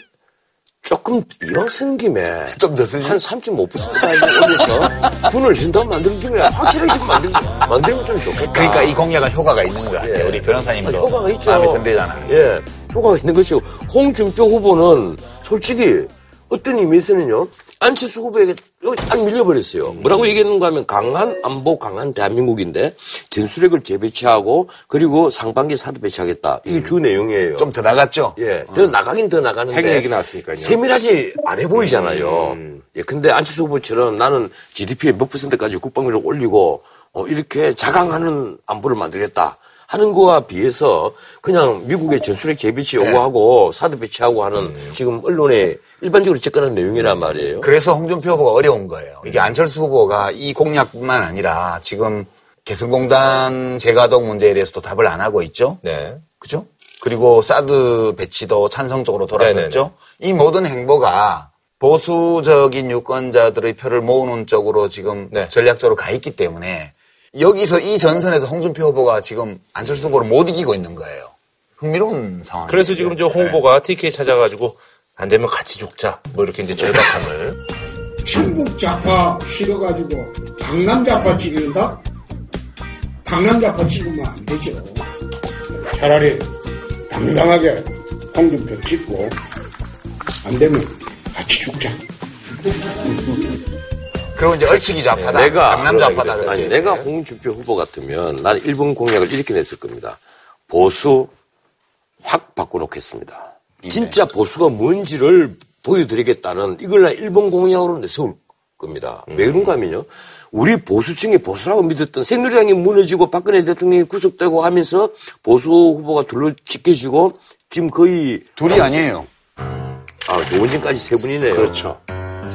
조금 이왕 생긴 김에 좀 더 쓰지. 한 3.5%까지 올려서 군을 현대화 만드는 김에 확실하게 좀 만들지, 만들면 좀 좋겠다. 그러니까 이 공약은 효과가 있는 것 같아요. 예. 우리 변호사님도 아, 효과가 있죠. 마음에 든대잖아요. 예, 효과가 있는 것이고 홍준표 후보는 솔직히 어떤 의미에서는요 안철수 후보에게 여기 딱 밀려버렸어요. 뭐라고 얘기했는가 하면 강한 안보, 강한 대한민국인데 전술핵을 재배치하고 그리고 상반기 사드 배치하겠다. 이게 주 내용이에요. 좀 더 나갔죠? 예, 더 나가긴 더 나가는데 핵 얘기 나왔으니까요. 세밀하지 않아 보이잖아요. 예, 근데 안철수 후보처럼 나는 GDP의 몇 퍼센트까지 국방비를 올리고 어, 이렇게 자강하는 안보를 만들겠다. 하는 거와 비해서 그냥 미국의 전술핵 재배치 요구하고 사드 배치하고 하는 지금 언론에 일반적으로 접근한 내용이란 말이에요. 그래서 홍준표 후보가 어려운 거예요. 이게 안철수 후보가 이 공약뿐만 아니라 지금 개성공단 재가동 문제에 대해서도 답을 안 하고 있죠? 네. 그죠? 그리고 사드 배치도 찬성적으로 돌아섰죠. 이 모든 행보가 보수적인 유권자들의 표를 모으는 쪽으로 지금 전략적으로 가 있기 때문에 여기서 이 전선에서 홍준표 후보가 지금 안철수 후보를 못 이기고 있는 거예요. 흥미로운 상황. 그래서 지금 저 홍보가 TK 찾아가지고 안 되면 같이 죽자. 뭐 이렇게 이제 절박함을. 충북 좌파 실어가지고 강남 좌파 찍는다? 강남 좌파 찍으면 안 되죠. 차라리 당당하게 홍준표 찍고 안 되면 같이 죽자. 그리고 이제 얼치기 좌파다. 내가 강남 좌파다. 아니 그렇지. 내가 홍준표 후보 같으면 나는 일본 공약을 이렇게 냈을 겁니다. 보수 확 바꿔놓겠습니다. 진짜 보수가 뭔지를 보여드리겠다는 이걸 나 일본 공약으로 내세울 겁니다. 왜 그런가 하면요. 우리 보수층이 보수라고 믿었던 새누리당이 무너지고 박근혜 대통령이 구속되고 하면서 보수 후보가 둘러 지켜지고 지금 거의 둘이 아니에요. 아 조원진까지 세 분이네요. 그렇죠.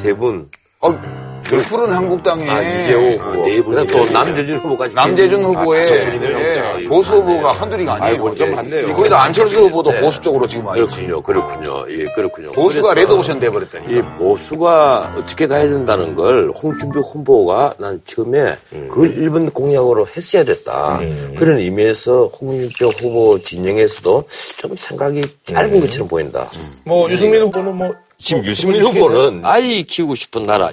세 분. 어, 푸른 한국당에 아, 이재호 후보. 네 그다음 또 남재준 후보까지. 남재준 후보의 다섯 분이네요. 예, 아, 보수 후보가 한둘이가 아니에요. 좀 많네요. 거기다 안철수 후보도 네. 보수 쪽으로 지금 와. 그렇군요, 그렇군요. 예, 그렇군요. 보수가 레드오션 돼버렸다니. 이 보수가 어떻게 가야 된다는 걸 홍준표 후보가 난 처음에 그걸 일본 공약으로 했어야 됐다. 그런 의미에서 홍준표 후보 진영에서도 좀 생각이 짧은 것처럼 보인다. 뭐 유승민 후보는 뭐 지금 뭐 유승민 후보는 아이 키우고 싶은 나라.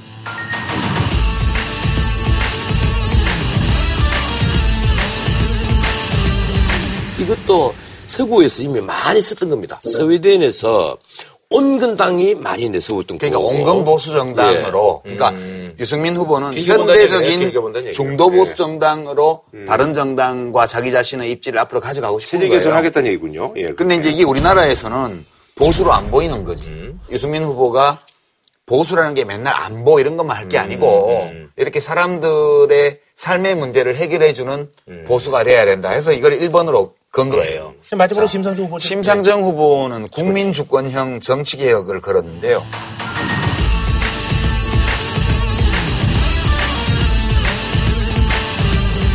이것도 서구에서 이미 많이 썼던 겁니다. 스웨덴에서 온건당이 많이 내세웠던 그러니까. 온건 보수 정당으로 예. 그러니까 유승민 후보는 현대적인. 중도 보수 정당으로 바른 정당과 자기 자신의 입지를 앞으로 가져가고 싶은 체제 거예요. 개선하겠다는 얘기군요. 예. 근데 이제 이게 우리나라에서는 보수로 안 보이는 거지. 유승민 후보가 보수라는 게 맨날 안보 이런 것만 할 게 아니고 이렇게 사람들의 삶의 문제를 해결해 주는 보수가 돼야 된다 해서 이걸 1번으로 건 거예요. 마지막으로 심상정 후보. 심상정 후보는 국민 주권형 정치 개혁을 걸었는데요.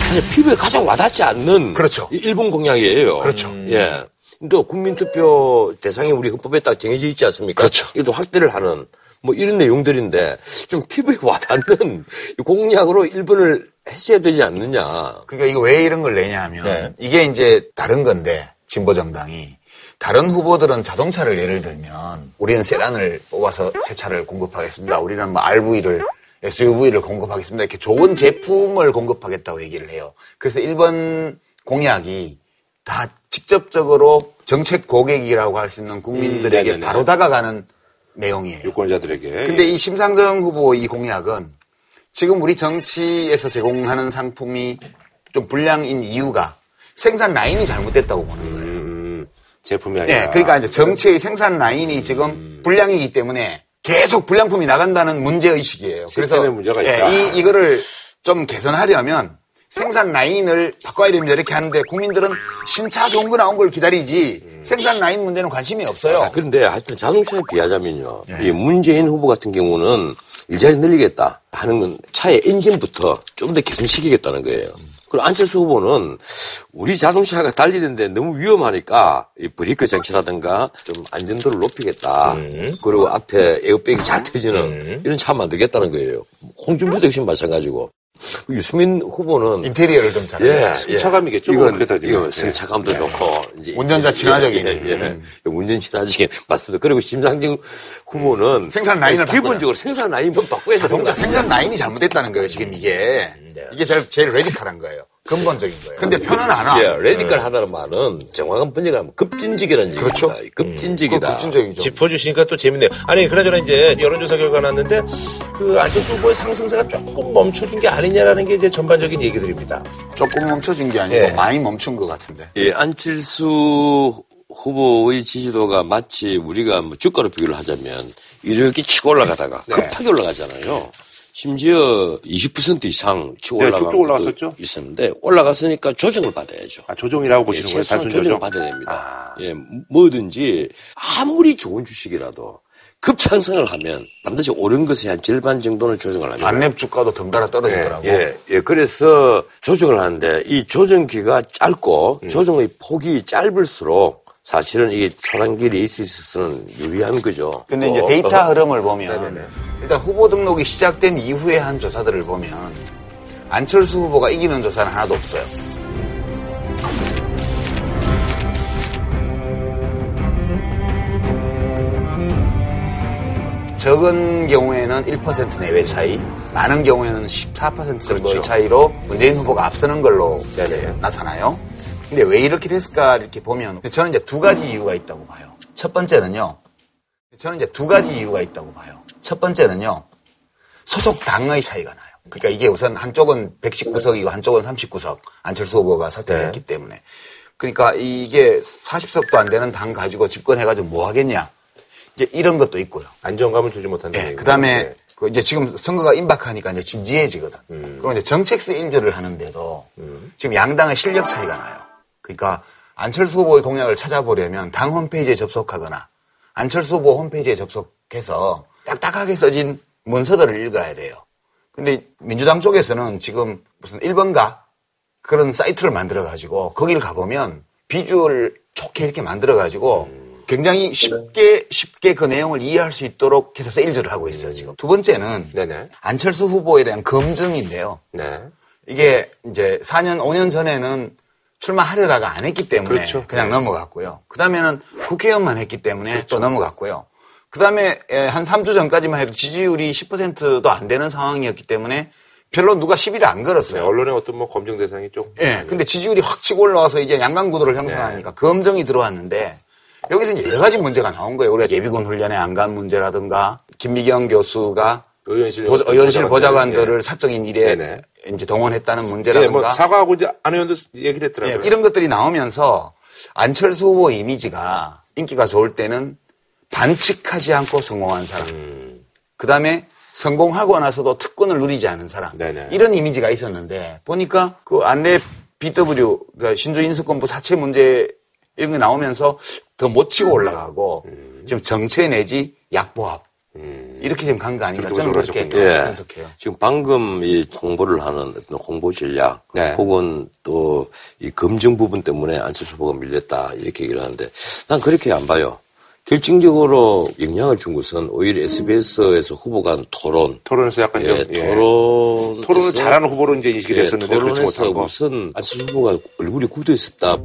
사실 피부에 가장 와닿지 않는 그렇죠. 이 일본 공약이에요. 그렇죠. 예. 또 국민투표 대상이 우리 헌법에 딱 정해져 있지 않습니까? 그렇죠. 이것도 확대를 하는 뭐 이런 내용들인데 좀 피부에 와닿는 이 공약으로 일본을 했어야 되지 않느냐. 그러니까 이거 왜 이런 걸 내냐 하면 네. 이게 이제 다른 건데 진보 정당이 다른 후보들은 자동차를 예를 들면 우리는 세란을 뽑아서 새 차를 공급하겠습니다. 우리는 뭐 RV를 SUV를 공급하겠습니다. 이렇게 좋은 제품을 공급하겠다고 얘기를 해요. 그래서 1번 공약이 다 직접적으로 정책 고객이라고 할 수 있는 국민들에게 음, 네네네. 바로 다가가는 내용이에요. 유권자들에게. 근데 이 심상정 후보 이 공약은 지금 우리 정치에서 제공하는 상품이 좀 불량인 이유가 생산 라인이 잘못됐다고 보는 거예요. 음, 제품이 아니라. 네, 그러니까 이제 정치의 생산 라인이 지금 불량이기 때문에 계속 불량품이 나간다는 문제 의식이에요. 시스템에 문제가 있다. 이 이거를 좀 개선하려면 생산 라인을 바꿔야 됩니다. 이렇게 하는데 국민들은 신차 좋은 거 나온 걸 기다리지 생산 라인 문제는 관심이 없어요. 아, 그런데 하여튼 자동차에 비하자면요. 네. 이 문재인 후보 같은 경우는 일자리 늘리겠다 하는 건 차의 엔진부터 좀 더 개선시키겠다는 거예요. 그리고 안철수 후보는 우리 자동차가 달리는데 너무 위험하니까 이 브레이크 장치라든가 좀 안전도를 높이겠다. 음. 그리고 앞에 에어백이 잘 터지는 이런 차 만들겠다는 거예요. 홍준표도 역시 마찬가지고. 그 유승민 후보는 인테리어를 좀 잘. 예, 승차감이겠죠, 이건 그렇게 따지면. 이거 예. 승차감도 좋고 이제 운전자 예, 친화적인. 예, 예. 운전 친화적인 맞습니다. 그리고 심상정 후보는 생산 라인을 기본적으로 생산 라인만 바꿔야 자동차. 생산 라인이 잘못됐다는 거예요, 지금 이게. 이게 제일, 제일 radical한 거예요. 근본적인 거예요. 근데 표는 안 와. 예, radical 하다는 말은 정확한 번역하면 급진적이라는 그렇죠. 얘기입니다. 급진적이다. 급진적이죠. 짚어주시니까 또 재밌네요. 아니, 그나저나 이제 여론조사 결과 났는데 그 안철수 후보의 상승세가 조금 멈춰진 게 아니냐라는 게 이제 전반적인 얘기들입니다. 조금 멈춰진 게 아니고 예. 많이 멈춘 것 같은데. 예, 안철수 후보의 지지도가 마치 우리가 뭐 주가로 비교를 하자면 이렇게 치고 올라가다가 네. 급하게 올라가잖아요. 심지어 20% 이상 치고 네, 올라간 쭉쭉 올라갔었죠. 있었는데 올라갔으니까 조정을 받아야죠. 아, 조정이라고 보시는 예, 거예요? 단순 조정을 조정? 받아야 됩니다. 예, 뭐든지 아무리 좋은 주식이라도 급상승을 하면 반드시 오른 것의 한 절반 정도는 조정을 합니다. 안랩 주가도 덩달아 떨어지더라고. 예, 예. 그래서 조정을 하는데 이 조정기가 짧고 조정의 폭이 짧을수록 사실은 이게 초단기 레이스에 있어서는 유리한 거죠. 근데 이제 어. 데이터 흐름을 보면 일단 후보 등록이 시작된 이후에 한 조사들을 보면 안철수 후보가 이기는 조사는 하나도 없어요. 적은 경우에는 1% 내외 차이, 많은 경우에는 14% 정도의 그렇죠. 차이로 문재인 후보가 앞서는 걸로 나타나요. 근데 왜 이렇게 됐을까 이렇게 보면 저는 이제 두 가지 이유가 있다고 봐요. 첫 번째는요. 저는 이제 두 가지 이유가 있다고 봐요. 첫 번째는요. 소속 당의 차이가 나요. 그러니까 이게 우선 한쪽은 119석이고 한쪽은 39석 안철수 후보가 사퇴를 했기 때문에 그러니까 이게 40석도 안 되는 당 가지고 집권해가지고 뭐 하겠냐 이제 이런 것도 있고요. 안정감을 주지 못한다. 네, 그 다음에 이제 지금 선거가 임박하니까 이제 진지해지거든. 그럼 이제 정책세 일절을 하는데도 지금 양당의 실력 차이가 나요. 그러니까 안철수 후보의 공약을 찾아보려면 당 홈페이지에 접속하거나 안철수 후보 홈페이지에 접속해서 딱딱하게 써진 문서들을 읽어야 돼요. 근데 민주당 쪽에서는 지금 무슨 1번가 그런 사이트를 만들어 가지고 거기를 가보면 비주얼 좋게 이렇게 만들어 가지고 굉장히 쉽게 쉽게 그 내용을 이해할 수 있도록 해서 세일즈를 하고 있어요 지금. 두 번째는 안철수 후보에 대한 검증인데요. 네. 이게 이제 4년 5년 전에는 출마하려다가 안 했기 때문에 그렇죠. 그냥 네. 넘어갔고요. 그 다음에는 국회의원만 했기 때문에 또 넘어갔고요. 그 다음에 한 3주 전까지만 해도 지지율이 10%도 안 되는 상황이었기 때문에 별로 누가 시비를 안 걸었어요. 네, 언론의 어떤 뭐 검증 대상이 좀. 예. 근데 지지율이 확 치고 올라와서 이제 양강구도를 형성하니까 검증이 들어왔는데 여기서 이제 여러 가지 문제가 나온 거예요. 우리가 예비군 훈련에 안 간 문제라든가 김미경 교수가 의원실, 보좌- 의원실 보좌관들, 보좌관들을 사적인 일에 네네. 이제 동원했다는 예, 문제라든가 뭐 사과하고 이제 안 의원도 얘기를 했더라고요. 예, 이런 것들이 나오면서 안철수 후보 이미지가 인기가 좋을 때는 반칙하지 않고 성공한 사람. 그 다음에 성공하고 나서도 특권을 누리지 않은 사람. 이런 이미지가 있었는데 보니까 그 안내 BW 그 신조 인수권부 사채 문제 이런 게 나오면서 더 못 치고 올라가고 지금 정체 내지 약보합 이렇게 지금 간 거 아닌가 저는 그렇게 예. 분석해요. 지금 방금 이 홍보를 하는 어떤 홍보 전략 네. 혹은 또 이 검증 부분 때문에 안철수 후보가 밀렸다 이렇게 얘기를 하는데 난 그렇게 안 봐요. 결정적으로 영향을 준 것은 오히려 SBS에서 후보가 한 토론. 토론에서 약간 예, 좀, 예. 토론. 토론을 잘하는 후보로 이제 인식이 됐었는데 그렇지 거. 무슨 안철수 후보가 얼굴이 굳어 있었다.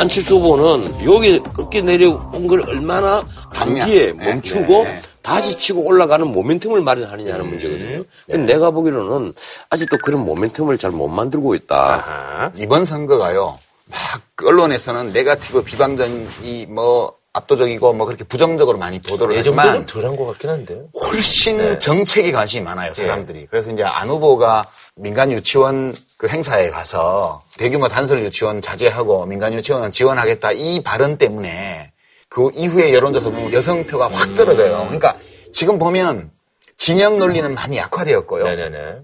안철수 후보는 여기 꺾여 내려온 걸 얼마나 단기에 멈추고 네, 네. 다시 치고 올라가는 모멘텀을 마련하느냐 하는 문제거든요. 근데 내가 보기로는 아직도 그런 모멘텀을 잘 못 만들고 있다. 이번 선거가요. 막그 언론에서는 네가티브 비방전이 뭐 압도적이고 뭐 그렇게 부정적으로 많이 보도를 하지만 덜한 것 같긴 한데요. 훨씬 정책에 관심이 많아요 사람들이. 그래서 이제 안 후보가 민간 유치원 그 행사에 가서 대규모 단설 유치원 자제하고 민간 유치원은 지원하겠다 이 발언 때문에 그 이후에 여론조사 보면 여성표가 확 떨어져요. 그러니까 지금 보면 진영 논리는 많이 약화되었고요.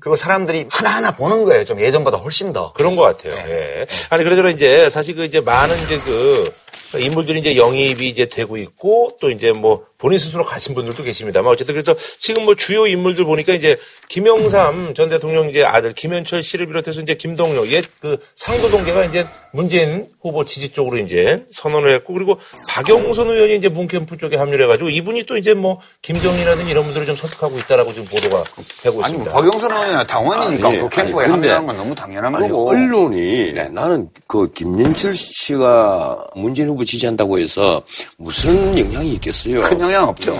그리고 사람들이 하나하나 보는 거예요. 좀 예전보다 훨씬 더. 그런 것 같아요. 예. 아니, 그러저러 이제 사실 그 이제 많은 이제 그 인물들이 이제 영입이 이제 되고 있고 또 이제 뭐 본인 스스로 가신 분들도 계십니다만 어쨌든 그래서 지금 뭐 주요 인물들 보니까 이제 김영삼 전 대통령 이제 아들 김현철 씨를 비롯해서 이제 김동영 옛그 상도 동계가 이제 문재인 후보 지지 쪽으로 이제 선언을 했고 그리고 박영선 의원이 이제 문캠프 쪽에 합류를 해가지고 이분이 또 이제 뭐 김정희라든지 이런 분들을 좀 설득하고 있다라고 지금 보도가 되고 아니 뭐 있습니다. 박영선 의원이 당원이니까 아니, 그 캠프에 아니, 합류하는 건 너무 당연한 아니, 거고. 언론이 나는 그 김연철 씨가 문재인 후보 지지한다고 해서 무슨 영향이 있겠어요? 큰 영향 없죠.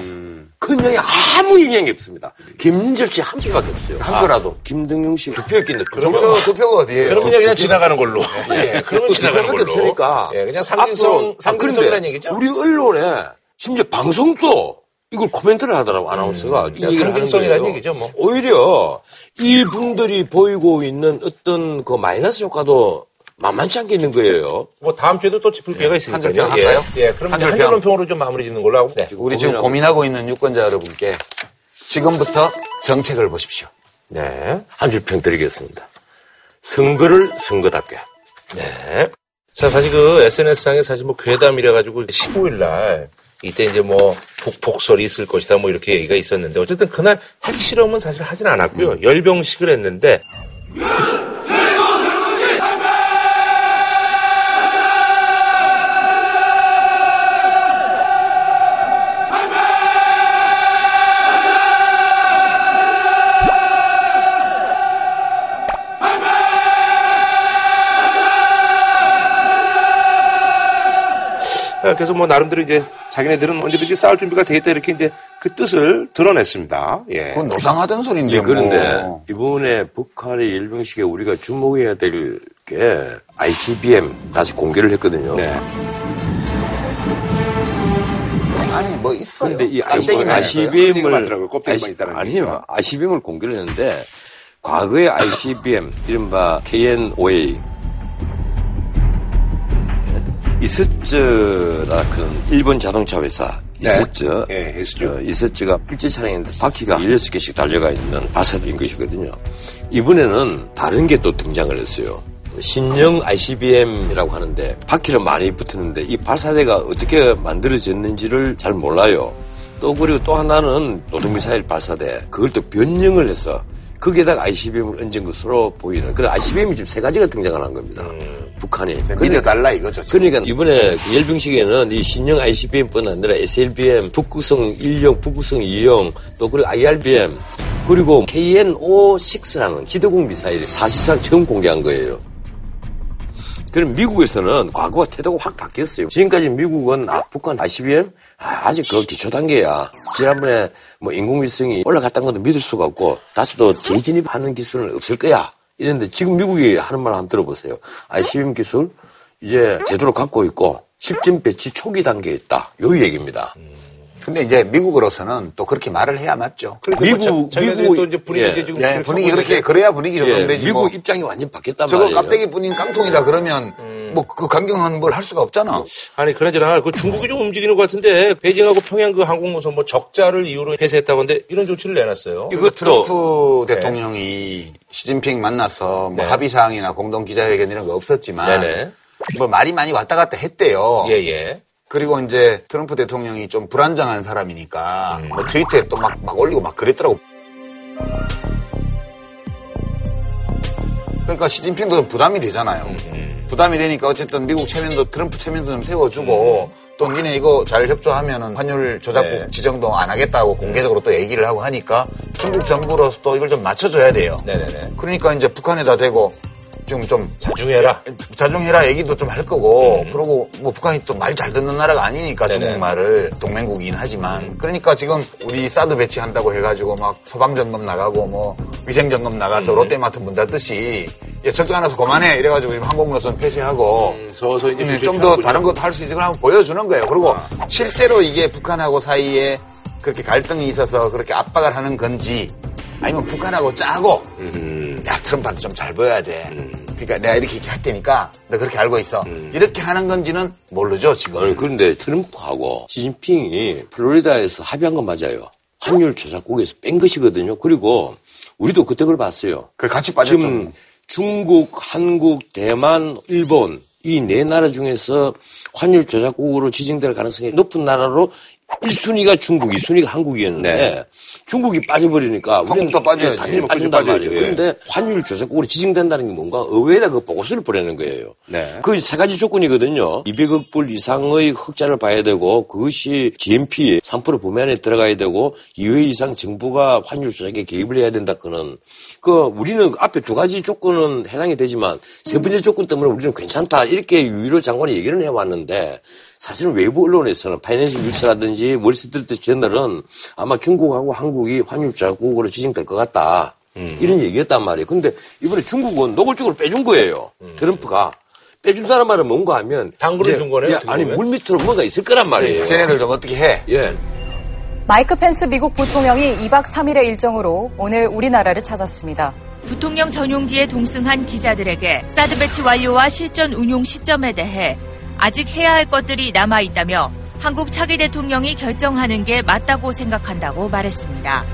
큰 영향 아무 영향이 없습니다. 김연철 씨 한 표밖에 없어요. 한 표라도. 아, 김동영 씨 두 표였겠네. 투표, 투표가 어디예요? 그러면 그냥, 그냥 지나가는 걸로. 예, 그러면 그 지나가는 표밖에 걸로. 없으니까. 예, 그냥 상징성, 아, 상징성이라는 얘기죠. 우리 언론에 심지어 방송도 이걸 코멘트를 하더라고 아나운서가. 하는 상징성이라는. 얘기죠, 뭐. 오히려 이분들이 보이고 있는 어떤 그 마이너스 효과도 만만치 않게 있는 거예요. 뭐 다음 주에도 또 짚을 기회가 있으니까요. 한줄평 예. 할까요? 예, 그럼 이제 한줄평. 한줄평으로 좀 마무리 짓는 걸로 하고. 네. 우리 지금 고민하고 있는 유권자 여러분께 지금부터 정책을 보십시오. 네. 한 줄 평 드리겠습니다. 선거를 선거답게. 네. 자, 사실 그 SNS상에 사실 뭐 괴담이라 가지고 15일 날 이때 이제 뭐 북폭설이 있을 것이다 뭐 이렇게 얘기가 있었는데 어쨌든 그날 핵실험은 사실 하진 않았고요. 열병식을 했는데 그래서 뭐 나름대로 이제 자기네들은 언제든지 싸울 준비가 돼 있다 이렇게 이제 그 뜻을 드러냈습니다. 예. 그건 노상하던 소리인데. 예, 그런데 뭐. 이번에 북한의 일병식에 우리가 주목해야 될 게 ICBM 다시 공개를 했거든요. 네. 아니 뭐 있어요. 근데 이. ICBM을. 껍데기만 있다는 아니요. ICBM을 공개를 했는데 과거의 ICBM 이른바 KN-OA 이스즈라 그런 일본 자동차 회사 네. 이스즈 예. 어, 이스즈가 일제 차량인데 바퀴가 16개씩 달려가 있는 발사대인 것이거든요. 이번에는 다른 게 또 등장을 했어요. 신형 ICBM이라고 하는데 바퀴를 많이 붙었는데 이 발사대가 어떻게 만들어졌는지를 잘 몰라요. 또 그리고 또 하나는 노동미사일 발사대 그걸 또 변형을 해서 거기에다가 ICBM을 얹은 것으로 보이는 그런 ICBM이 지금 세 가지가 등장을 한 겁니다. 북한이. 믿어달라 이거죠. 지금. 그러니까 이번에 그 열병식에는 이 신형 ICBM뿐 아니라 SLBM, 북극성 1형, 북극성 2형, 또 그리고 IRBM, 그리고 KN-56라는 기대공 미사일을 사실상 처음 공개한 거예요. 그럼 미국에서는 과거와 태도가 확 바뀌었어요. 지금까지 미국은 아, 북한 ICBM 아, 직그 기초 단계야. 지난번에 뭐 인공위성이 올라갔다는 것도 믿을 수가 없고 다시 또 재진입하는 기술은 없을 거야. 이랬는데 지금 미국이 하는 말 한번 들어보세요. ICBM 기술 이제 제대로 갖고 있고 실전 배치 초기 단계에 있다. 요 얘기입니다. 근데 이제 미국으로서는 또 그렇게 말을 해야 맞죠. 미국 자기네들이 또 이제 분위기 예. 이제 지금 네, 그렇게 분위기 그렇게 그래야 분위기 예, 조성되지. 미국 뭐. 입장이 완전 바뀌었단 저거 말이에요. 깜짝이 뿐인 깡통이다 그러면 뭐그 강경한 걸 할 수가 없잖아. 아니 그나저나 그 중국이 좀 움직이는 것 같은데 베이징하고 평양 그 항공모선 뭐 적자를 이유로 폐쇄했다고 하는데 이런 조치를 내놨어요. 이거 트럼프 네. 대통령이 시진핑 만나서 뭐 네. 합의 사항이나 공동 기자회견 이런 거 없었지만 네네. 뭐 말이 많이 왔다 갔다 했대요. 예예. 그리고 이제 트럼프 대통령이 좀 불안정한 사람이니까 음. 뭐 트위터에 또 막 막 올리고 막 그랬더라고. 그러니까 시진핑도 좀 부담이 되잖아요. 음, 부담이 되니까 어쨌든 미국 체면도 트럼프 체면도 좀 세워주고 또 니네 이거 잘 협조하면은 환율 조작국 음. 네. 지정도 안 하겠다고 공개적으로 또 얘기를 하고 하니까 중국 정부로서 또 이걸 좀 맞춰줘야 돼요. 네네네. 그러니까 이제 북한에다 대고 지금 좀 자중해라. 자중해라 얘기도 좀 할 거고 그러고 뭐 북한이 또 말 잘 듣는 나라가 아니니까 음. 네네. 중국말을 동맹국이긴 하지만 그러니까 지금 우리 사드 배치한다고 해가지고 막 소방 점검 나가고 뭐 위생 점검 나가서 음. 롯데마트 문 닫듯이 야 적자 나서 그만해 이래가지고 지금 항공모선 폐쇄하고 음, 서서 이제 좀 조치를 더 하는군요. 다른 것도 할 수 있을 걸 한번 보여주는 거예요. 그리고 실제로 이게 북한하고 사이에 그렇게 갈등이 있어서 그렇게 압박을 하는 건지 아니면 북한하고 짜고 음. 야 트럼프한테 좀 잘 보여야 돼. 그러니까 내가 이렇게 이렇게 할 테니까 너 그렇게 알고 있어. 이렇게 하는 건지는 모르죠 지금. 아니, 그런데 트럼프하고 시진핑이 플로리다에서 합의한 건 맞아요. 환율 조작국에서 뺀 것이거든요. 그리고 우리도 그때 그걸 봤어요. 그 같이 빠졌죠. 지금 중국, 한국, 대만, 일본 이 네 나라 중에서 환율 조작국으로 지정될 가능성이 높은 나라로 1순위가 중국, 2순위가 한국이었는데 중국이 빠져버리니까 우리는 한국도 빠져야지. 당연히 빠진단. 말이에요. 예. 그런데 환율 조작국으로 지정된다는 게 뭔가 의회에다 그 보고서를 보내는 거예요. 네. 그세 가지 조건이거든요. 200억 불 이상의 흑자를 봐야 되고 그것이 GNP 3% 범위 안에 들어가야 되고 2회 이상 정부가 환율 조작에 개입을 해야 된다. 그는 그 우리는 앞에 두 가지 조건은 해당이 되지만 세 번째 조건 때문에 우리는 괜찮다 이렇게 유일호 장관이 얘기를 해왔는데 사실은 외부 언론에서는 파이낸셜 뉴스라든지 월스트리트 저널은 아마 중국하고 한국이 환율 조작국으로 지정될 것 같다. 이런 얘기였단 말이에요. 근데 이번에 중국은 노골적으로 빼준 거예요. 트럼프가. 빼준다는 말은 뭔가 하면. 당근을 이제 준 거네요, 야, 아니. 물 밑으로 뭔가 있을 거란 말이에요. 쟤네들 좀 어떻게 해? 예. 마이크 펜스 미국 부통령이 2박 3일의 일정으로 오늘 우리나라를 찾았습니다. 부통령 전용기에 동승한 기자들에게 사드 배치 완료와 실전 운용 시점에 대해 아직 해야 할 것들이 남아 있다며 한국 차기 대통령이 결정하는 게 맞다고 생각한다고 말했습니다.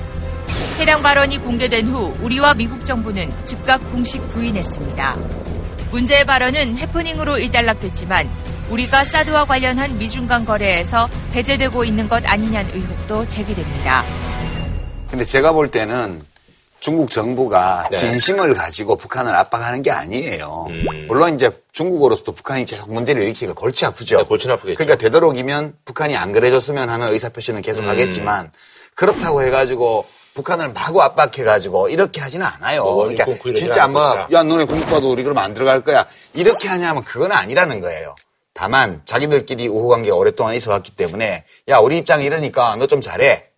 해당 발언이 공개된 후 우리와 미국 정부는 즉각 공식 부인했습니다. 문제의 발언은 해프닝으로 일단락됐지만 우리가 사드와 관련한 미중 간 거래에서 배제되고 있는 것 아니냐는 의혹도 제기됩니다. 근데 제가 볼 때는 중국 정부가 네. 진심을 가지고 북한을 압박하는 게 아니에요. 음. 물론 이제 중국으로서도 북한이 계속 문제를 일으키기가 골치 아프죠. 네, 골치 아프겠죠. 그러니까 되도록이면 북한이 안 그래줬으면 하는 의사표시는 계속 음. 하겠지만 그렇다고 해가지고 북한을 마구 압박해가지고 이렇게 하지는 않아요. 뭐 원인 그러니까 진짜 않을 뭐, 것이다. 야, 너네 공국과도 우리 그러면 안 들어갈 거야. 이렇게 하냐면 그건 아니라는 거예요. 다만 자기들끼리 우호 관계가 오랫동안 있어 왔기 때문에 야 우리 입장이 이러니까 너 좀 잘해.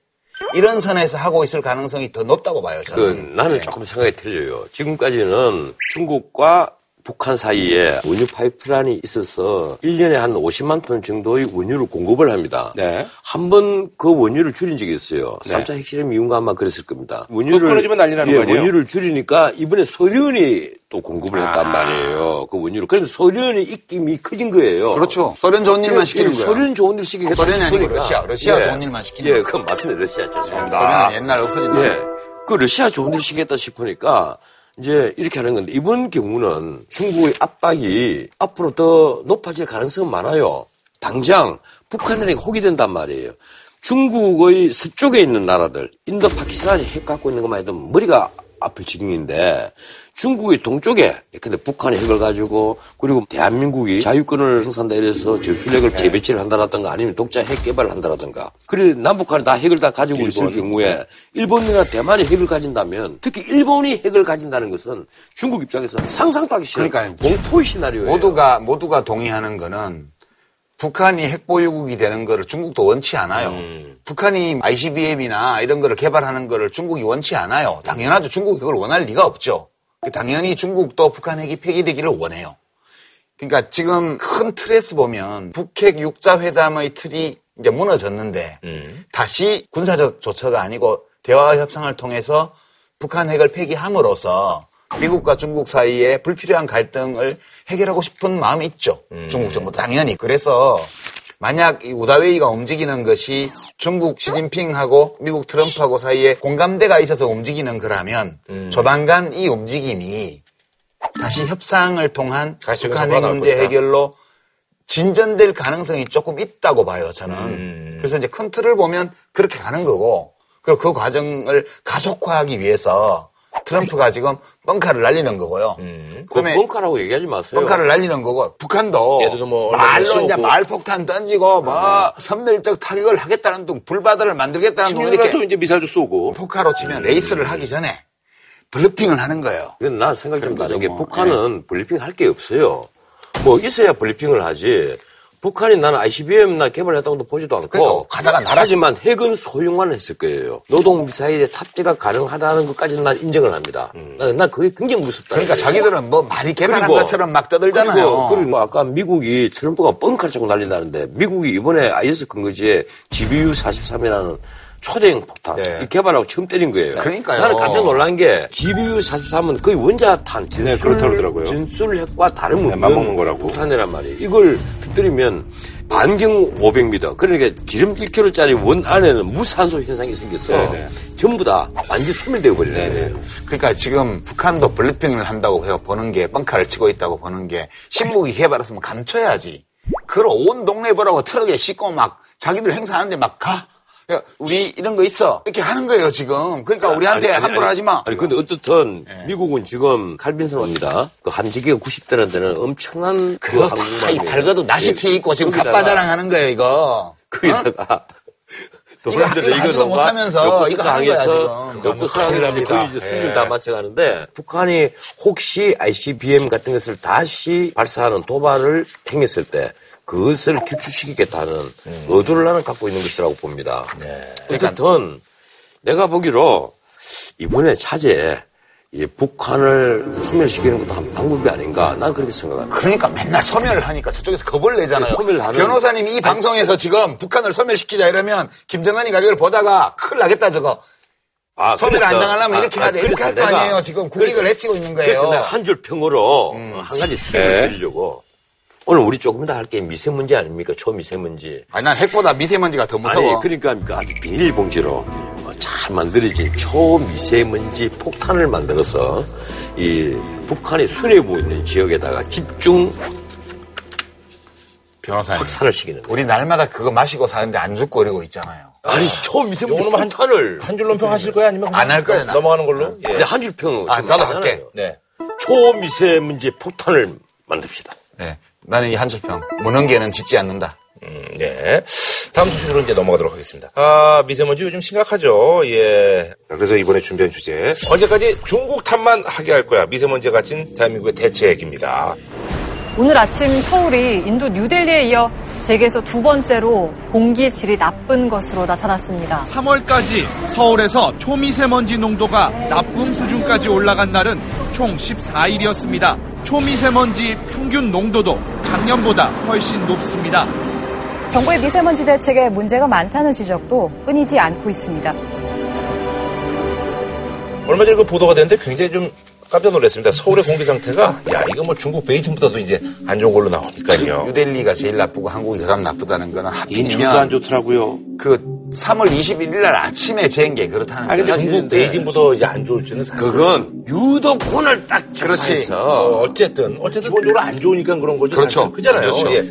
이런 선에서 하고 있을 가능성이 더 높다고 봐요. 그 저는. 나는 조금 생각이 틀려요. 지금까지는 중국과 북한 사이에 원유 파이프라인이 있어서 1년에 한 50만 톤 정도의 원유를 공급을 합니다. 네. 한 번 그 원유를 줄인 적이 있어요. 네. 3차 핵실험 이후가 아마 그랬을 겁니다. 그거 끊어지면 난리 나는 예, 거 아니에요? 원유를 줄이니까 이번에 소련이 또 공급을 했단 아. 말이에요. 그 원유를. 그래서 소련의 입김이 커진 거예요. 그렇죠. 소련 좋은 일만 예, 시키는 예, 거야. 소련 좋은 일 시키겠다 소련이 아니고. 러시아. 러시아 좋은 일만 시키는 예, 거야. 그건 맞습니다. 러시아 죄송합니다. 소련은 옛날 없어진다. 예. 그 러시아 좋은 일 시키겠다 싶으니까 이제 이렇게 하는 건데 이번 경우는 중국의 압박이 앞으로 더 높아질 가능성은 많아요. 당장 북한에게 혹이 된단 말이에요. 중국의 서쪽에 있는 나라들, 인도 파키스탄이 핵 갖고 있는 것만 해도 머리가 아플 지경인데 중국의 동쪽에 근데 북한이 핵을 가지고 그리고 대한민국이 자유권을 행사한다 이래서 전술핵을 재배치를 한다라든가 아니면 독자 핵 개발을 한다라든가 그래 남북한이 다 핵을 다 가지고 있을 경우에 일본이나 대만이 핵을 가진다면 특히 일본이 핵을 가진다는 것은 중국 입장에서는 상상도 하기 싫은 그러니까요. 공포의 시나리오예요. 모두가 모두가 동의하는 거는 북한이 핵보유국이 되는 거를 중국도 원치 않아요. 음. 북한이 ICBM이나 이런 거를 개발하는 거를 중국이 원치 않아요. 당연하죠. 중국이 그걸 원할 리가 없죠. 당연히 중국도 북한 핵이 폐기되기를 원해요. 그러니까 지금 큰 틀에서 보면 북핵 육자회담의 틀이 이제 무너졌는데 다시 군사적 조처가 아니고 대화 협상을 통해서 북한 핵을 폐기함으로써 미국과 중국 사이에 불필요한 갈등을 해결하고 싶은 마음이 있죠. 중국 정부 당연히. 그래서 만약 이 우다웨이가 움직이는 것이 중국 시진핑하고 미국 트럼프하고 사이에 공감대가 있어서 움직이는 거라면 조만간 이 움직임이 다시 협상을 통한 북한 핵 문제. 해결로 진전될 가능성이 조금 있다고 봐요, 저는. 그래서 이제 큰 틀을 보면 그렇게 가는 거고, 그리고 그 과정을 가속화하기 위해서 트럼프가 지금 뻥카를 날리는 거고요. 그 그다음에 뻥카라고 얘기하지 마세요. 뻥카를 날리는 거고, 북한도 뭐 말로. 이제 말폭탄 던지고, 뭐, 선멸적 타격을 하겠다는 둥, 불바다를 만들겠다는 둥, 16일 이렇게 이제 미사일도 쏘고. 폭카로 치면 레이스를 하기 전에 블러핑을 하는 거예요. 근데 난 생각이 좀 다른 게 뭐, 북한은 블리핑 할 게 없어요. 뭐 있어야 블리핑을 하지. 북한이 나는 ICBM 나 개발했다고도 보지도 않고. 그러니까 가다가 날아- 하지만 핵은 소형만 했을 거예요. 노동 미사일에 탑재가 가능하다는 것까지는 난 인정을 합니다. 난, 난 그게 굉장히 무섭다. 그러니까 자기들은 뭐 말이 개발한 그리고- 것처럼 막 떠들잖아요. 그리고, 그리고 뭐 아까 미국이 트럼프가 뻥카를 자꾸 날린다는데 미국이 이번에 IS 근거지에 GBU 43이라는 초대형 폭탄 이 개발하고 처음 때린 거예요. 네. 그러니까요. 나는 깜짝 놀란 게 GBU 43은 거의 원자탄 전술, 네, 그렇다고 그러더라고요. 전술핵과 다름 네, 없는 거라고. 폭탄이란 말이에요. 이걸 터뜨리면 반경 500m 그러니까 기름 1kg짜리 원 안에는 무산소 현상이 생겨서 네, 네. 전부 다 완전 소멸되어 버리는 거예요. 그러니까 지금 북한도 블리핑을 한다고 해서 보는 게 뻥카를 치고 있다고 보는 게 신무기 개발했으면 감춰야지. 그걸 온 동네 보라고 트럭에 싣고 막 자기들 행사하는데 막 가. 야, 우리 이런 거 있어. 이렇게 하는 거예요, 지금. 그러니까 우리한테 아니, 아니, 함부로 아니, 하지 마. 아니, 근데 어떻든 미국은 지금 칼빈선입니다. 그 함지기가 90대라는 데는 엄청난 그 그거 다 밝아도 나시티 입고 지금 거기다가- 갑바자랑 하는 거예요, 이거. 거기다가 이거 이거 하지도 못하면서 이거 하는 거야, 지금. 수준 예. 다 맞춰가는데 북한이 혹시 ICBM 같은 것을 다시 발사하는 도발을 행했을 때 그것을 격추시키겠다는 음. 의도를 나는 갖고 있는 것이라고 봅니다. 네. 어쨌든 내가 보기로 이번에 차제에 이 북한을 소멸시키는 것도 한 방법이 아닌가 난 그렇게 생각합니다. 그러니까 맨날 소멸을 하니까 저쪽에서 겁을 내잖아요. 네, 소멸 하는- 변호사님이 이 방송에서 지금 북한을 소멸시키자 이러면 김정은이 가격을 보다가 큰일 나겠다 저거. 아, 소멸 안 당하려면 아, 이렇게 아, 해야 돼. 이렇게 그래서 할거 아니에요. 지금 국익을 해치고 있는 거예요. 그래서 내가 한 줄 평으로 어, 한 가지 팁을 네. 드리려고 오늘 우리 조금 더 할 게 미세먼지 아닙니까? 초미세먼지. 아니 난 핵보다 미세먼지가 더 무서워. 아니 그러니까 아주 비닐봉지로 어, 잘 만들어진 초미세먼지 폭탄을 만들어서 이 북한이 수뇌부 있는 지역에다가 집중 변호사님. 확산을 시키는 거예요. 우리 날마다 그거 마시고 사는데 안 죽고 이러고 있잖아요. 아니 초미세먼지 한- 폭탄을 한 줄로 평하실 거예요? 아니면 안 할 거예요, 나. 넘어가는 걸로? 예. 네, 한줄 평. 아, 나도 할게. 네. 초미세먼지 폭탄을 만듭시다. 네. 나는 이 한 줄 평. 무능계는 짓지 않는다. 음, 네. 다음 소식으로 이제 넘어가도록 하겠습니다. 아, 미세먼지 요즘 심각하죠. 예. 그래서 이번에 준비한 주제. 언제까지 중국 탓만 하게 할 거야. 미세먼지가 갇힌 대한민국의 대책입니다. 오늘 아침 서울이 인도 뉴델리에 이어 세계에서 두 번째로 공기 질이 나쁜 것으로 나타났습니다. 3월까지 서울에서 초미세먼지 농도가 나쁨 수준까지 올라간 날은 총 14일이었습니다. 초미세먼지 평균 농도도 작년보다 훨씬 높습니다. 정부의 미세먼지 대책에 문제가 많다는 지적도 끊이지 않고 있습니다. 얼마 전에 그 보도가 됐는데 굉장히 좀 깜짝 놀랐습니다. 서울의 공기 상태가 야 이거 뭐 중국 베이징보다도 이제 안 좋은 걸로 나오니까요. 뉴델리가 제일 나쁘고 한국이 가장 나쁘다는 거는 인천도 안 좋더라고요. 그 3월 21일 날 아침에 재인 게 그렇다는 아 근데 거죠. 중국 베이징보다 이제 안 좋을지는 사실 그건 유도권을 딱 그렇지. 어, 어쨌든 어쨌든 기본적으로 안 좋으니까 그런 거죠. 그렇죠. 그잖아요. 그렇죠. 예.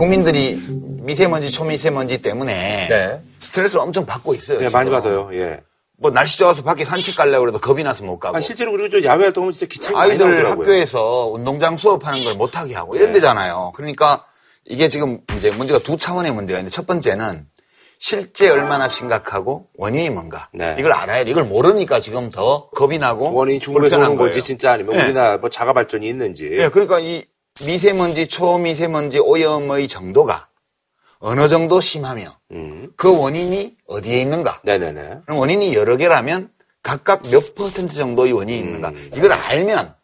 국민들이 미세먼지, 초미세먼지 때문에 네. 스트레스를 엄청 받고 있어요. 네, 지금. 많이 받아요. 예. 뭐 날씨 좋아서 밖에 산책 가려고 그래도 겁이 나서 못 가고. 아, 실제로 그리고 저 야외 활동은 진짜 기침이 많이 아이들 나오더라고요. 학교에서 운동장 수업하는 걸 못하게 하고 이런 네. 데잖아요. 그러니까 이게 지금 이제 문제가 두 차원의 문제가 있는데 첫 번째는 실제 얼마나 심각하고 원인이 뭔가 네. 이걸 알아야 돼. 이걸 모르니까 지금 더 겁이 나고 원인이 중국에서 오는 건지 거예요. 진짜 아니면 네. 우리나라 뭐 자가 발전이 있는지. 예, 그러니까 이 미세먼지, 초미세먼지 오염의 정도가 어느 정도 심하며 음. 그 원인이 어디에 있는가? 네네네. 그럼 원인이 여러 개라면 각각 몇 퍼센트 정도의 원인이 있는가? 이걸 알면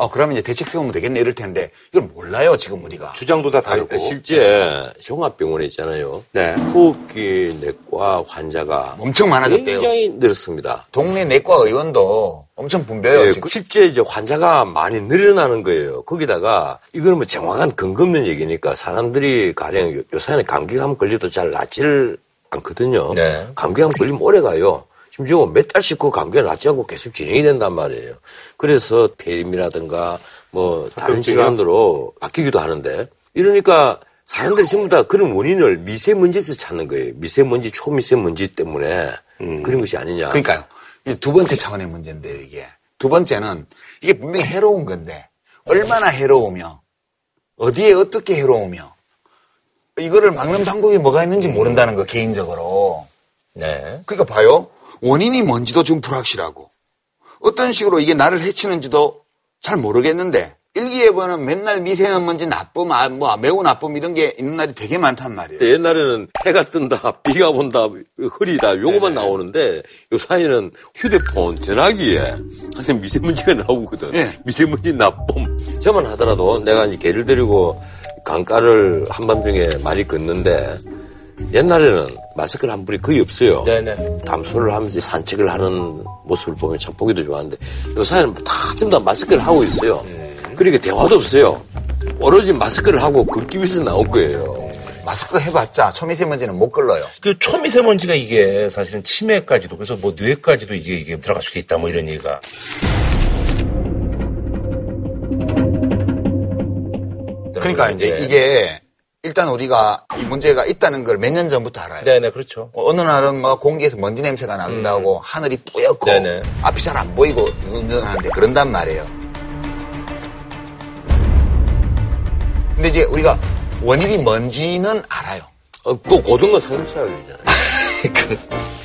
어 그러면 이제 대책 세우면 되겠네 이럴 텐데 이걸 몰라요 지금 우리가. 주장도 다 다르고. 실제 종합병원에 있잖아요. 네. 호흡기 내과 환자가 엄청 많아졌대요. 굉장히 늘었습니다. 동네 내과 의원도 엄청. 예, 지금. 그 실제 이제 환자가 많이 늘어나는 거예요. 거기다가 이거는 뭐 정확한 근거 없는 얘기니까 사람들이 가령 요- 요새는 감기감 걸려도 잘 낫지를 않거든요. 네. 감기감 걸리면 오래 가요. 심지어 몇 달씩 그 감기가 낫지 않고 계속 진행이 된단 말이에요. 그래서 폐임이라든가 뭐 다른? 질환으로 바뀌기도 하는데 이러니까 사람들이 전부 다 그런 원인을 미세먼지에서 찾는 거예요. 미세먼지, 초미세먼지 때문에 그런 것이 아니냐. 그러니까요. 두 번째 차원의 문제인데요, 이게. 두 번째는 이게 분명히 해로운 건데 얼마나 해로우며 어디에 어떻게 해로우며 이거를 막는 방법이 뭐가 있는지 모른다는 거 개인적으로. 네. 그러니까 봐요. 원인이 뭔지도 지금 불확실하고 어떤 식으로 이게 나를 해치는지도 잘 모르겠는데 일기예보는 맨날 미세먼지 나쁨, 아, 뭐 매우 나쁨 이런 게 있는 날이 되게 많단 말이에요. 옛날에는 해가 뜬다, 비가 온다, 흐리다, 요거만 나오는데 요사이는 휴대폰, 전화기에 항상 미세먼지가 나오거든. 예. 미세먼지 나쁨. 저만 하더라도 내가 이제 개를 데리고 강가를 한밤중에 많이 걷는데 옛날에는 마스크를 한 분이 거의 없어요. 네네. 담소를 하면서 산책을 하는 모습을 보면 참 보기도 좋았는데 요사이는 다 전부 다 마스크를 하고 있어요. 그러니까 대화도 없어요. 오로지 마스크를 하고 걷기 위해서 나온 거예요. 마스크 해봤자 초미세먼지는 못 걸러요. 그 초미세먼지가 이게 사실은 치매까지도 그래서 뭐 뇌까지도 이게 이게 들어갈 수도 있다 뭐 이런 얘기가. 그러니까 이제 이게 일단 우리가 이 문제가 있다는 걸 몇 년 전부터 알아요. 네네 그렇죠. 어, 어느 날은 뭐 공기에서 먼지 냄새가 나기도 하고 하늘이 뿌옇고 네네. 앞이 잘 안 보이고 운전하는데 그런단 말이에요. 근데 이제 우리가 원인이 뭔지는 알아요. 어, 그 고등어 삼겹살 올리잖아요.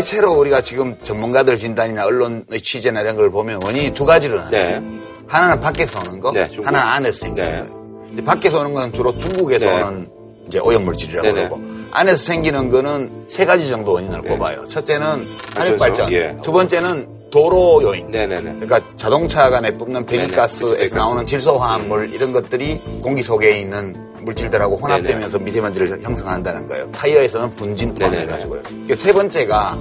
대체로 우리가 지금 전문가들 진단이나 언론의 취재나 이런 걸 보면 원인이 두 가지로 나요. 네. 하나는 밖에서 오는 거, 네. 하나는 안에서 생기는 네. 거예요. 이제 밖에서 오는 건 주로 중국에서 네. 오는 이제 오염물질이라고 네네. 그러고 안에서 생기는 거는 세 가지 정도 원인을 꼽아요. 첫째는 산업 발전, 네. 예. 두 번째는 도로 요인. 네네네. 그러니까 자동차가 내뿜는. 배기가스에서 배기가스. 나오는 질소화합물 이런 것들이 공기 속에 있는 물질들하고 혼합되면서 미세먼지를 형성한다는 거예요. 타이어에서는 분진 네네네. 포함해 가지고요. 그세 번째가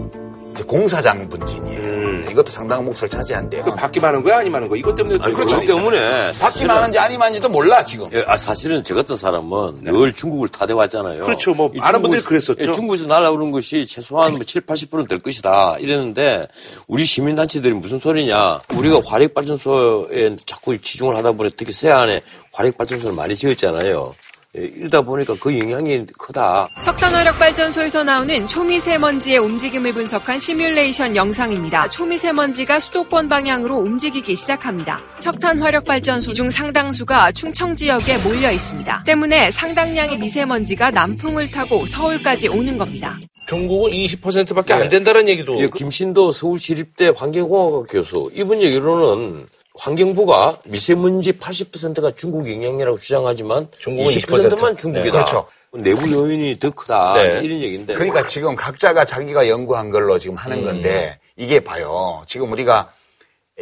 이제 공사장 분진이에요. 음. 이것도 상당한 몫을 차지한대요. 그 바퀴 많은 거야 아니 많은 거 이것 때문에 그것 거 때문에. 바퀴 많은지 아니만지도 몰라 지금. 예, 아, 사실은 저 같은 사람은 늘 중국을 타대왔잖아요. 그렇죠. 뭐이 많은 분들이 그랬었죠. 예, 중국에서 날아오는 것이 최소한 뭐 7, 80%는 될 것이다. 이랬는데 우리 시민단체들이 무슨 소리냐. 우리가 화력발전소에 자꾸 치중을 하다 보니 특히 서해안에 화력발전소를 많이 지었잖아요. 예, 이러다 보니까 그 영향이 크다. 석탄 화력 발전소에서 나오는 초미세먼지의 움직임을 분석한 시뮬레이션 영상입니다. 초미세먼지가 수도권 방향으로 움직이기 시작합니다. 석탄 화력 발전소 중 상당수가 충청 지역에 몰려 있습니다. 때문에 상당량의 미세먼지가 남풍을 타고 서울까지 오는 겁니다. 중국은 20%밖에 안 된다는 얘기도. 예, 김신도 서울시립대 환경공학과 교수 이분 얘기로는 환경부가 미세먼지 80%가 중국 영향이라고 주장하지만 중국은 20%만 20%. 중국이다. 네, 그렇죠. 내부 요인이 더 크다. 네. 이런 얘기인데. 그러니까 지금 각자가 자기가 연구한 걸로 지금 음. 하는 건데 이게 봐요. 지금 우리가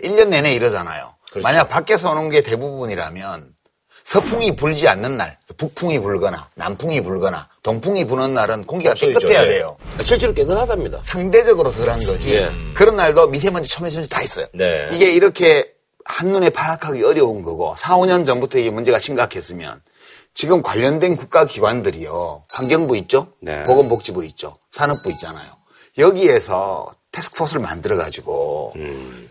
1년 내내 이러잖아요. 그렇죠. 만약 밖에서 오는 게 대부분이라면 서풍이 불지 않는 날, 북풍이 불거나 남풍이 불거나 동풍이 부는 날은 공기가 없어지죠. 깨끗해야 예. 돼요. 실제로 깨끗하답니다. 상대적으로 덜한 거지. 예. 그런 날도 미세먼지, 초미세먼지 다 있어요. 네. 이게 이렇게 한눈에 파악하기 어려운 거고 4, 5년 전부터 이게 문제가 심각했으면 지금 관련된 국가기관들이요. 환경부 있죠? 네. 보건복지부 있죠? 산업부 있잖아요. 여기에서 테스크포스를 만들어가지고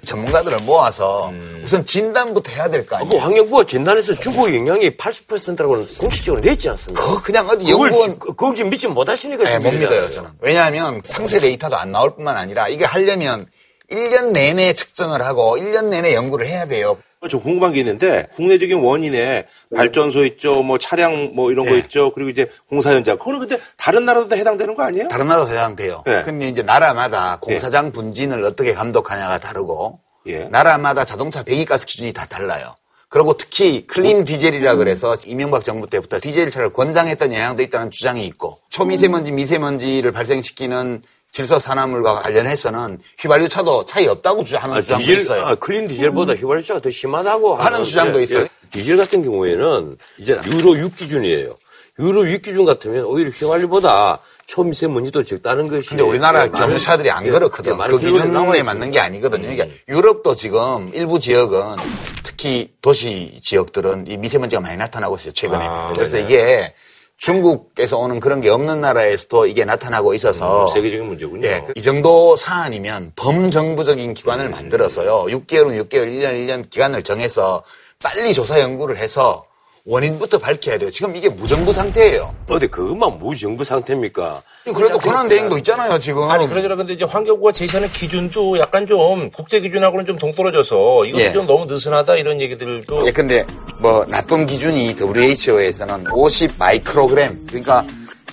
전문가들을 모아서 우선 진단부터 해야 될거그 아니에요. 환경부가 진단해서 중국 영향이 80%라고는 공식적으로 냈지 않습니까? 그거 그냥 어디 연구원 그걸 지금 믿지 못하시니까 네, 못. 믿어요, 저는. 왜냐하면 상세 데이터도 안 나올 뿐만 아니라 이게 하려면 1년 내내 측정을 하고 1년 내내 연구를 해야 돼요. 저 궁금한 게 있는데 국내적인 원인에 발전소 있죠, 뭐 차량 뭐 이런 거 네. 있죠, 그리고 이제 공사 현장. 그거는 근데 다른 나라도 다 해당되는 거 아니에요? 다른 나라도 해당돼요. 네. 근데 이제 나라마다 공사장 분진을 어떻게 감독하냐가 다르고 예. 나라마다 자동차 배기가스 기준이 다 달라요. 그리고 특히 클린 디젤이라 그래서 이명박 정부 때부터 디젤 차를 권장했던 영향도 있다는 주장이 있고 초미세먼지, 미세먼지를 발생시키는 질소 산화물과 관련해서는 휘발유 차도 차이 없다고 주장하는 아, 주장도 디젤, 있어요. 아, 클린 디젤보다 휘발유차가 더 심하다고 하는 주장도 예, 있어요. 예. 디젤 같은 경우에는 이제 유로 6 기준이에요. 유로 6 기준 같으면 오히려 휘발유보다 초미세먼지도 적다는 것이. 근데 우리나라 예, 많은- 경유차들이 안 예, 그렇거든. 예, 그 기준에. 맞는 게 아니거든요. 그러니까 유럽도 지금 일부 지역은 특히 도시 지역들은 이 미세먼지가 많이 나타나고 있어요. 최근에. 아, 그래서 네네. 이게 중국에서 오는 그런 게 없는 나라에서도 이게 나타나고 있어서 음, 세계적인 문제군요. 예, 이 정도 사안이면 범정부적인 기관을 만들어서요. 6개월은 6개월, 1년 1년 기간을 정해서 빨리 조사 연구를 해서 원인부터 밝혀야 돼요. 지금 이게 무정부 상태예요. 어디 그것만 무정부 상태입니까? 그래도 권한 대행도 있잖아요, 지금. 아니 그러저나 근데 이제 환경부가 제시하는 기준도 약간 좀 국제 기준하고는 좀 동떨어져서 이거 예. 좀 너무 느슨하다 이런 얘기들도 예, 근데 뭐 나쁨 기준이 WHO에서는 50 마이크로그램 그러니까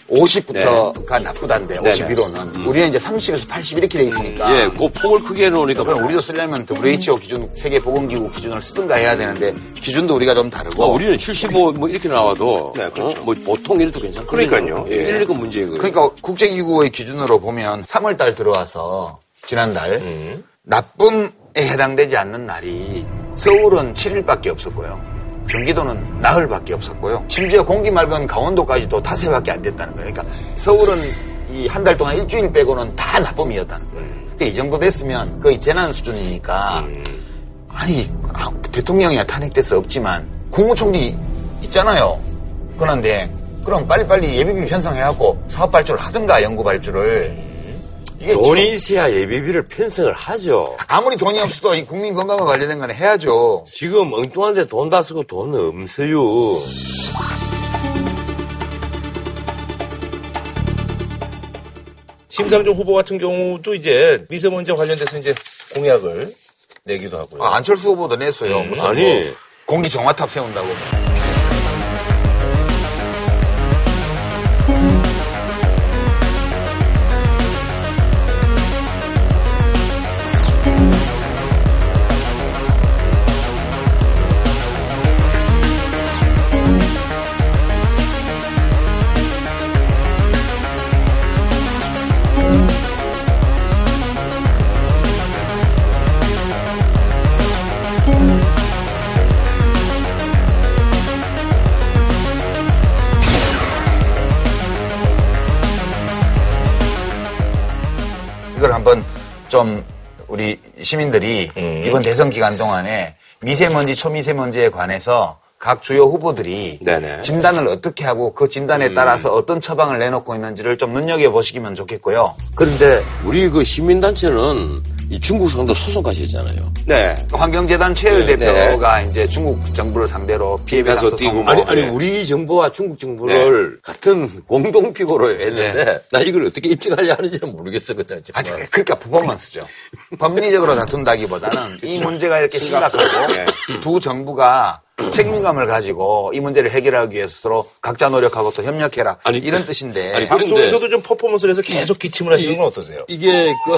50부터가 나쁘다는데 네네. 51호는 우리는 이제 30에서 80 이렇게 돼 있으니까 예, 그 폭을 크게 해놓으니까. 그럼 우리도 쓰려면 WHO 기준 세계보건기구 기준을 쓰든가 해야 되는데 기준도 우리가 좀 다르고 어, 우리는 75 뭐 이렇게 나와도 네, 그렇죠. 어? 뭐 보통 이래도 괜찮거든요. 그러니까요. 예, 이러니까 문제예요. 그러니까 국제기구의 기준으로 보면 3월달 들어와서 지난달 음. 나쁨에 해당되지 않는 날이 서울은 7일밖에 없었고요. 경기도는 나흘밖에 없었고요. 심지어 공기 맑은 강원도까지도 닷새밖에 안 됐다는 거예요. 그러니까 서울은 이 한 달 동안 일주일 빼고는 다 나쁨이었다는 거예요. 그러니까 이 정도 됐으면 거의 재난 수준이니까 아니 아, 대통령이야 탄핵돼서 없지만 국무총리 있잖아요. 그런데 그럼 빨리빨리 예비비 편성해갖고 사업 발주를 하든가 연구 발주를 돈이 있어야 예비비를 편성을 하죠. 아무리 돈이 없어도 이 국민 건강과 관련된 건 해야죠. 지금 엉뚱한데 돈 다 쓰고 돈 없어요. 심상정 후보 같은 경우도 이제 미세먼지 관련돼서 이제 공약을 내기도 하고요. 아, 안철수 후보도 냈어요. 음, 무슨 아니. 뭐 공기 정화탑 세운다고. 한번 좀 우리 시민들이 음. 이번 대선 기간 동안에 미세먼지, 초미세먼지에 관해서 각 주요 후보들이 네네. 진단을 어떻게 하고 그 진단에 음. 따라서 어떤 처방을 내놓고 있는지를 좀 눈여겨보시면 좋겠고요. 그런데 우리 그 시민단체는 이 중국 상도 소송까지 했잖아요. 네. 환경재단 최열 네, 대표가 이제 중국 정부를 상대로 피해 배상 가서 뛰고 소송 아니, 아니, 네. 우리 정부와 중국 정부를 같은 공동 피고로 했는데, 나 이걸 어떻게 입증하려 하는지는 모르겠어, 그때. 아니, 그러니까 퍼포먼스죠. 법리적으로 다툰다기보다는 이 문제가 이렇게 심각하고 네. 두 정부가 책임감을 가지고 이 문제를 해결하기 위해서 서로 각자 노력하고 또 협력해라. 이런 뜻인데. 아니, 방송에서도 좀 퍼포먼스를 해서 계속 기침을 하시는 건 어떠세요? 이게 그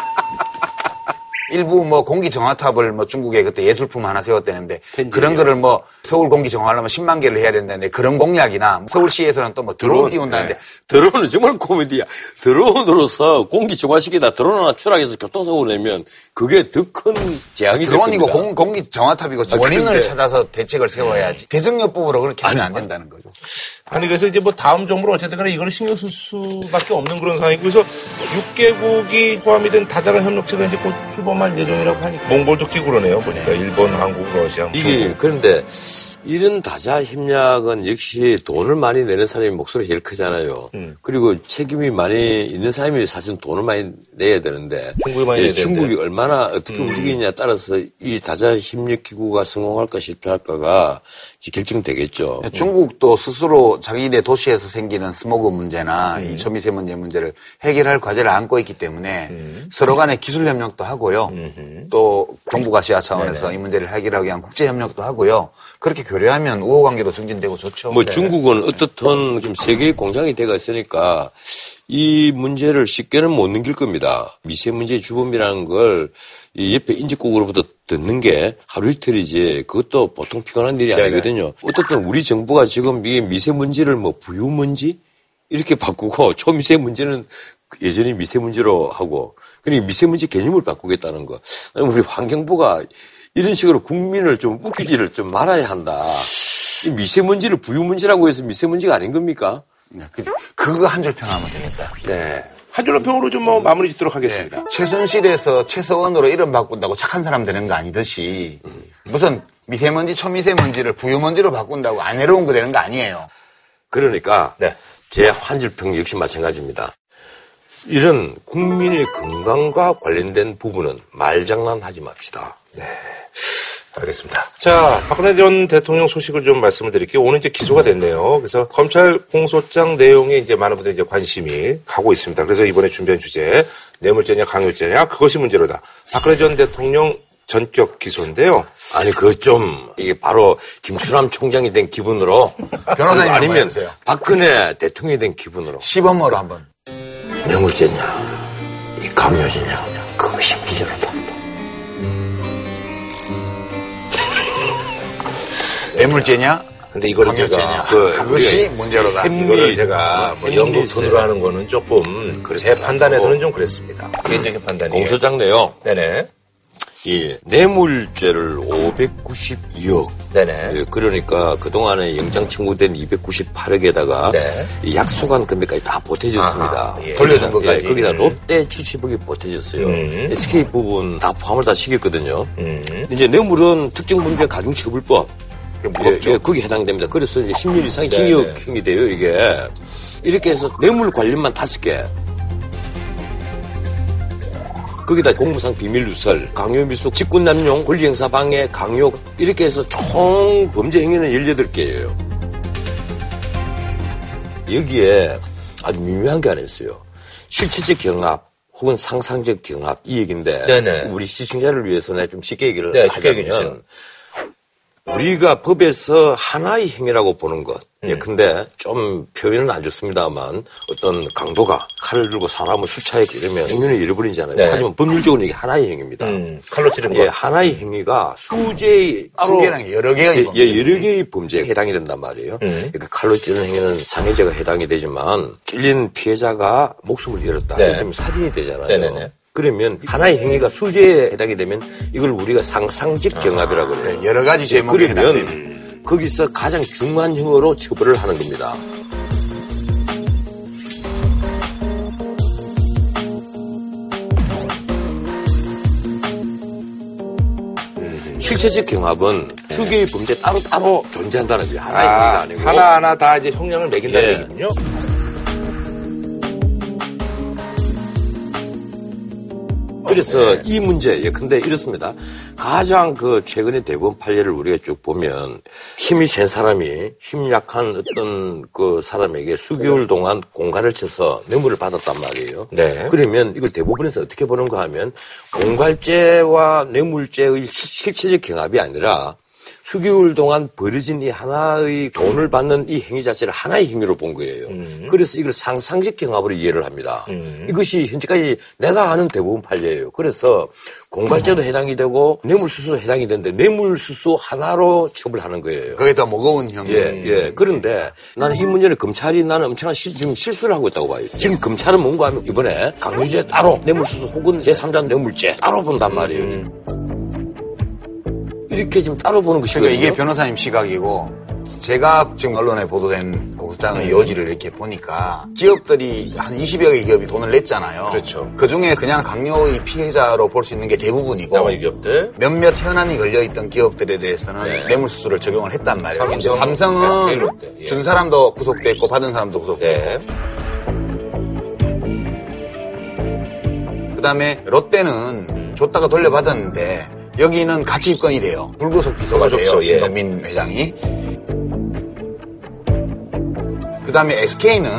일부 뭐 공기 정화탑을 뭐 중국에 그때 예술품 하나 세웠다는데 그런 거를 뭐 서울 공기 정화하려면 10만 개를 해야 된다는데 그런 공약이나 서울시에서는 또 뭐 드론 띄운다는데 드론은 정말 코미디야. 드론으로서 공기 정화시키다 드론 하나 추락해서 교통사고 내면 그게 더 큰 재앙이 될 드론이고 겁니다. 공, 공기 정화탑이고 아, 원인을 근데- 찾아서 대책을 세워야지. 대정요법으로 그렇게 하면 안 된다는 거죠. 아니 그래서 이제 뭐 다음 정부는 어쨌든 간에 이거를 신경 쓸 수밖에 없는 그런 상황이고 그래서 6개국이 포함이 된 다자간 협력체가 이제 곧 출범 할 예정이라고 하니까. 몽골도 끼고 그러네요 보니까. 일본, 한국, 러시아, 이게. 그런데 이런 다자 협약은 역시 돈을 많이 내는 사람이 목소리 제일 크잖아요. 음. 그리고 책임이 많이 있는 사람이 사실 돈을 많이 내야 되는데 중국이 많이 예, 내야 되는데. 중국이 얼마나 어떻게 음. 움직이느냐에 따라서 이 다자 협력 기구가 성공할까 실패할까가 결정되겠죠. 중국도 스스로 자기네 도시에서 생기는 스모그 문제나 이 초미세먼지 문제를 해결할 과제를 안고 있기 때문에 서로 간에 기술 협력도 하고요. 또 동북아시아 차원에서 이 문제를 해결하기 위한 국제 협력도 하고요. 그렇게 교류하면 우호 관계도 증진되고 좋죠. 뭐 네. 중국은 어떻든 지금 세계의 공장이 돼가 있으니까 이 문제를 쉽게는 못 넘길 겁니다. 미세먼지 주범이라는 걸 이 옆에 인접국으로부터 듣는 게 하루 이틀이지 그것도 보통 피곤한 일이 네네. 아니거든요. 어떻든 우리 정부가 지금 이 미세먼지를 뭐 부유먼지 이렇게 바꾸고 초미세먼지는 예전에 미세먼지로 하고 그러니까 미세먼지 개념을 바꾸겠다는 거. 우리 환경부가 이런 식으로 국민을 좀 웃기지를 좀 말아야 한다. 이 미세먼지를 부유먼지라고 해서 미세먼지가 아닌 겁니까? 그거 한 줄 평하면 되겠다. 네. 한 줄로 평으로 좀 뭐 마무리 짓도록 하겠습니다. 네. 최순실에서 최서원으로 이름 바꾼다고 착한 사람 되는 거 아니듯이 무슨 미세먼지, 초미세먼지를 부유먼지로 바꾼다고 안 해로운 거 되는 거 아니에요. 그러니까 네. 제 환절평 역시 마찬가지입니다. 이런 국민의 건강과 관련된 부분은 말장난하지 맙시다. 네. 알겠습니다. 자, 박근혜 전 대통령 소식을 좀 말씀을 드릴게요. 오늘 이제 기소가 됐네요. 그래서 검찰 공소장 내용에 이제 많은 분들이 이제 관심이 가고 있습니다. 그래서 이번에 준비한 주제, 뇌물죄냐 강요죄냐 그것이 문제로다. 박근혜 전 대통령 전격 기소인데요. 아니 그 좀 이게 바로 김수남 총장이 된 기분으로 변호사님 아니면 해주세요. 박근혜 대통령이 된 기분으로 시범으로 한번. 뇌물죄냐 이 강요죄냐 그것이 문제로다. 뇌물죄냐? 근데 이거를 제가? 그 그것이 우리 문제로다. 이거를 제가 뭐 햄릿 연극톤으로 하는 거는 조금 제 판단에서는 좀 그랬습니다. 개인적인 판단이에요. 공소장 내용 네네. 이 뇌물죄를 592억. 네네. 예, 그러니까 그동안에 영장 청구된 298억에다가 네. 약속한 금액까지 다 보태졌습니다. 예. 돌려준 것까지. 예, 거기다 음. 롯데 70억이 보태졌어요. 음. SK 부분 다 포함을 다 시켰거든요. 음. 이제 뇌물은 특정 문제 가중처벌법. 무겁죠. 예, 예, 거기에 해당됩니다. 그래서 이제 10년 이상의 네, 징역형이 돼요, 이게. 이렇게 해서 뇌물 관련만 다섯 개. 거기다 공무상 비밀 누설, 강요 미수, 직권 남용, 권리 행사 방해, 강요 이렇게 해서 총 범죄 행위는 18개예요. 여기에 아주 미묘한 게 하나 있어요. 실체적 경합 혹은 상상적 경합 이 얘기인데 네네. 우리 시청자를 위해서 내가 좀 쉽게 얘기를 네, 하자면. 우리가 법에서 하나의 행위라고 보는 것. 음. 예, 근데 좀 표현은 안 좋습니다만 어떤 강도가 칼을 들고 사람을 수차에 찌르면 행위는 잃어버리잖아요. 네. 하지만 법률적으로 이게 하나의 행위입니다. 음, 칼로 찌른 예, 거. 하나의 행위가 수재의 따로 수개랑 여러 개의 예, 범죄. 예, 여러 개의 범죄에 해당이 된단 말이에요. 음. 이렇게 칼로 찌르는 행위는 상해죄가 해당이 되지만 찔린 피해자가 목숨을 잃었다. 네. 들면 살인이 되잖아요. 네네네. 그러면 하나의 행위가 수재에 해당이 되면 이걸 우리가 상상적 경합이라고 그래요. 네, 여러 가지 제목에 그러면 해당되는. 거기서 가장 중한 형으로 처벌을 하는 겁니다. 실체적 경합은 수개의 범죄 따로따로 존재한다는 거예요. 하나의 행위가 아, 아니고. 하나하나 다 이제 형량을 매긴다는 예. 얘기군요. 그래서 이 문제 예컨대 이렇습니다. 가장 그 최근에 대법원 판례를 우리가 쭉 보면 힘이 센 사람이 힘 약한 어떤 그 사람에게 수개월 동안 공갈을 쳐서 뇌물을 받았단 말이에요. 네. 그러면 이걸 대법원에서 어떻게 보는가 하면 공갈죄와 뇌물죄의 시- 실체적 경합이 아니라 수개월 동안 벌어진 이 하나의 돈을 받는 이 행위 자체를 하나의 행위로 본 거예요. 그래서 이걸 상상적 경합으로 이해를 합니다. 이것이 현재까지 내가 아는 대부분 판례예요. 그래서 공갈죄도 해당이 되고 뇌물수수도 해당이 되는데 뇌물수수 하나로 처벌하는 거예요. 그게 더 무거운 형. 예, 예. 그런데 나는 이 문제를 검찰이 나는 엄청난 시, 지금 실수를 하고 있다고 봐요. 지금 검찰은 뭔가 하면 이번에 강요죄 따로 뇌물수수 혹은 제3자 뇌물죄 따로 본단 말이에요. 이렇게 지금 따로 보는 것이거든요. 그러니까 이게 변호사님 시각이고 제가 지금 언론에 보도된 보장의 요지를 이렇게 보니까 기업들이 한 20여 개 기업이 돈을 냈잖아요. 그렇죠. 그 중에 그냥 강요의 피해자로 볼 수 있는 게 대부분이고 나머지 기업들. 몇몇 현안이 걸려 있던 기업들에 대해서는 네. 뇌물수수를 적용을 했단 말이에요. 삼성, 삼성은 예. 준 사람도 구속됐고 받은 사람도 구속됐고 그다음에 롯데는 줬다가 돌려받았는데 여기는 같이 입건이 돼요. 불구속 기소가 돼요. 예. 신동민 회장이. 그 다음에 SK는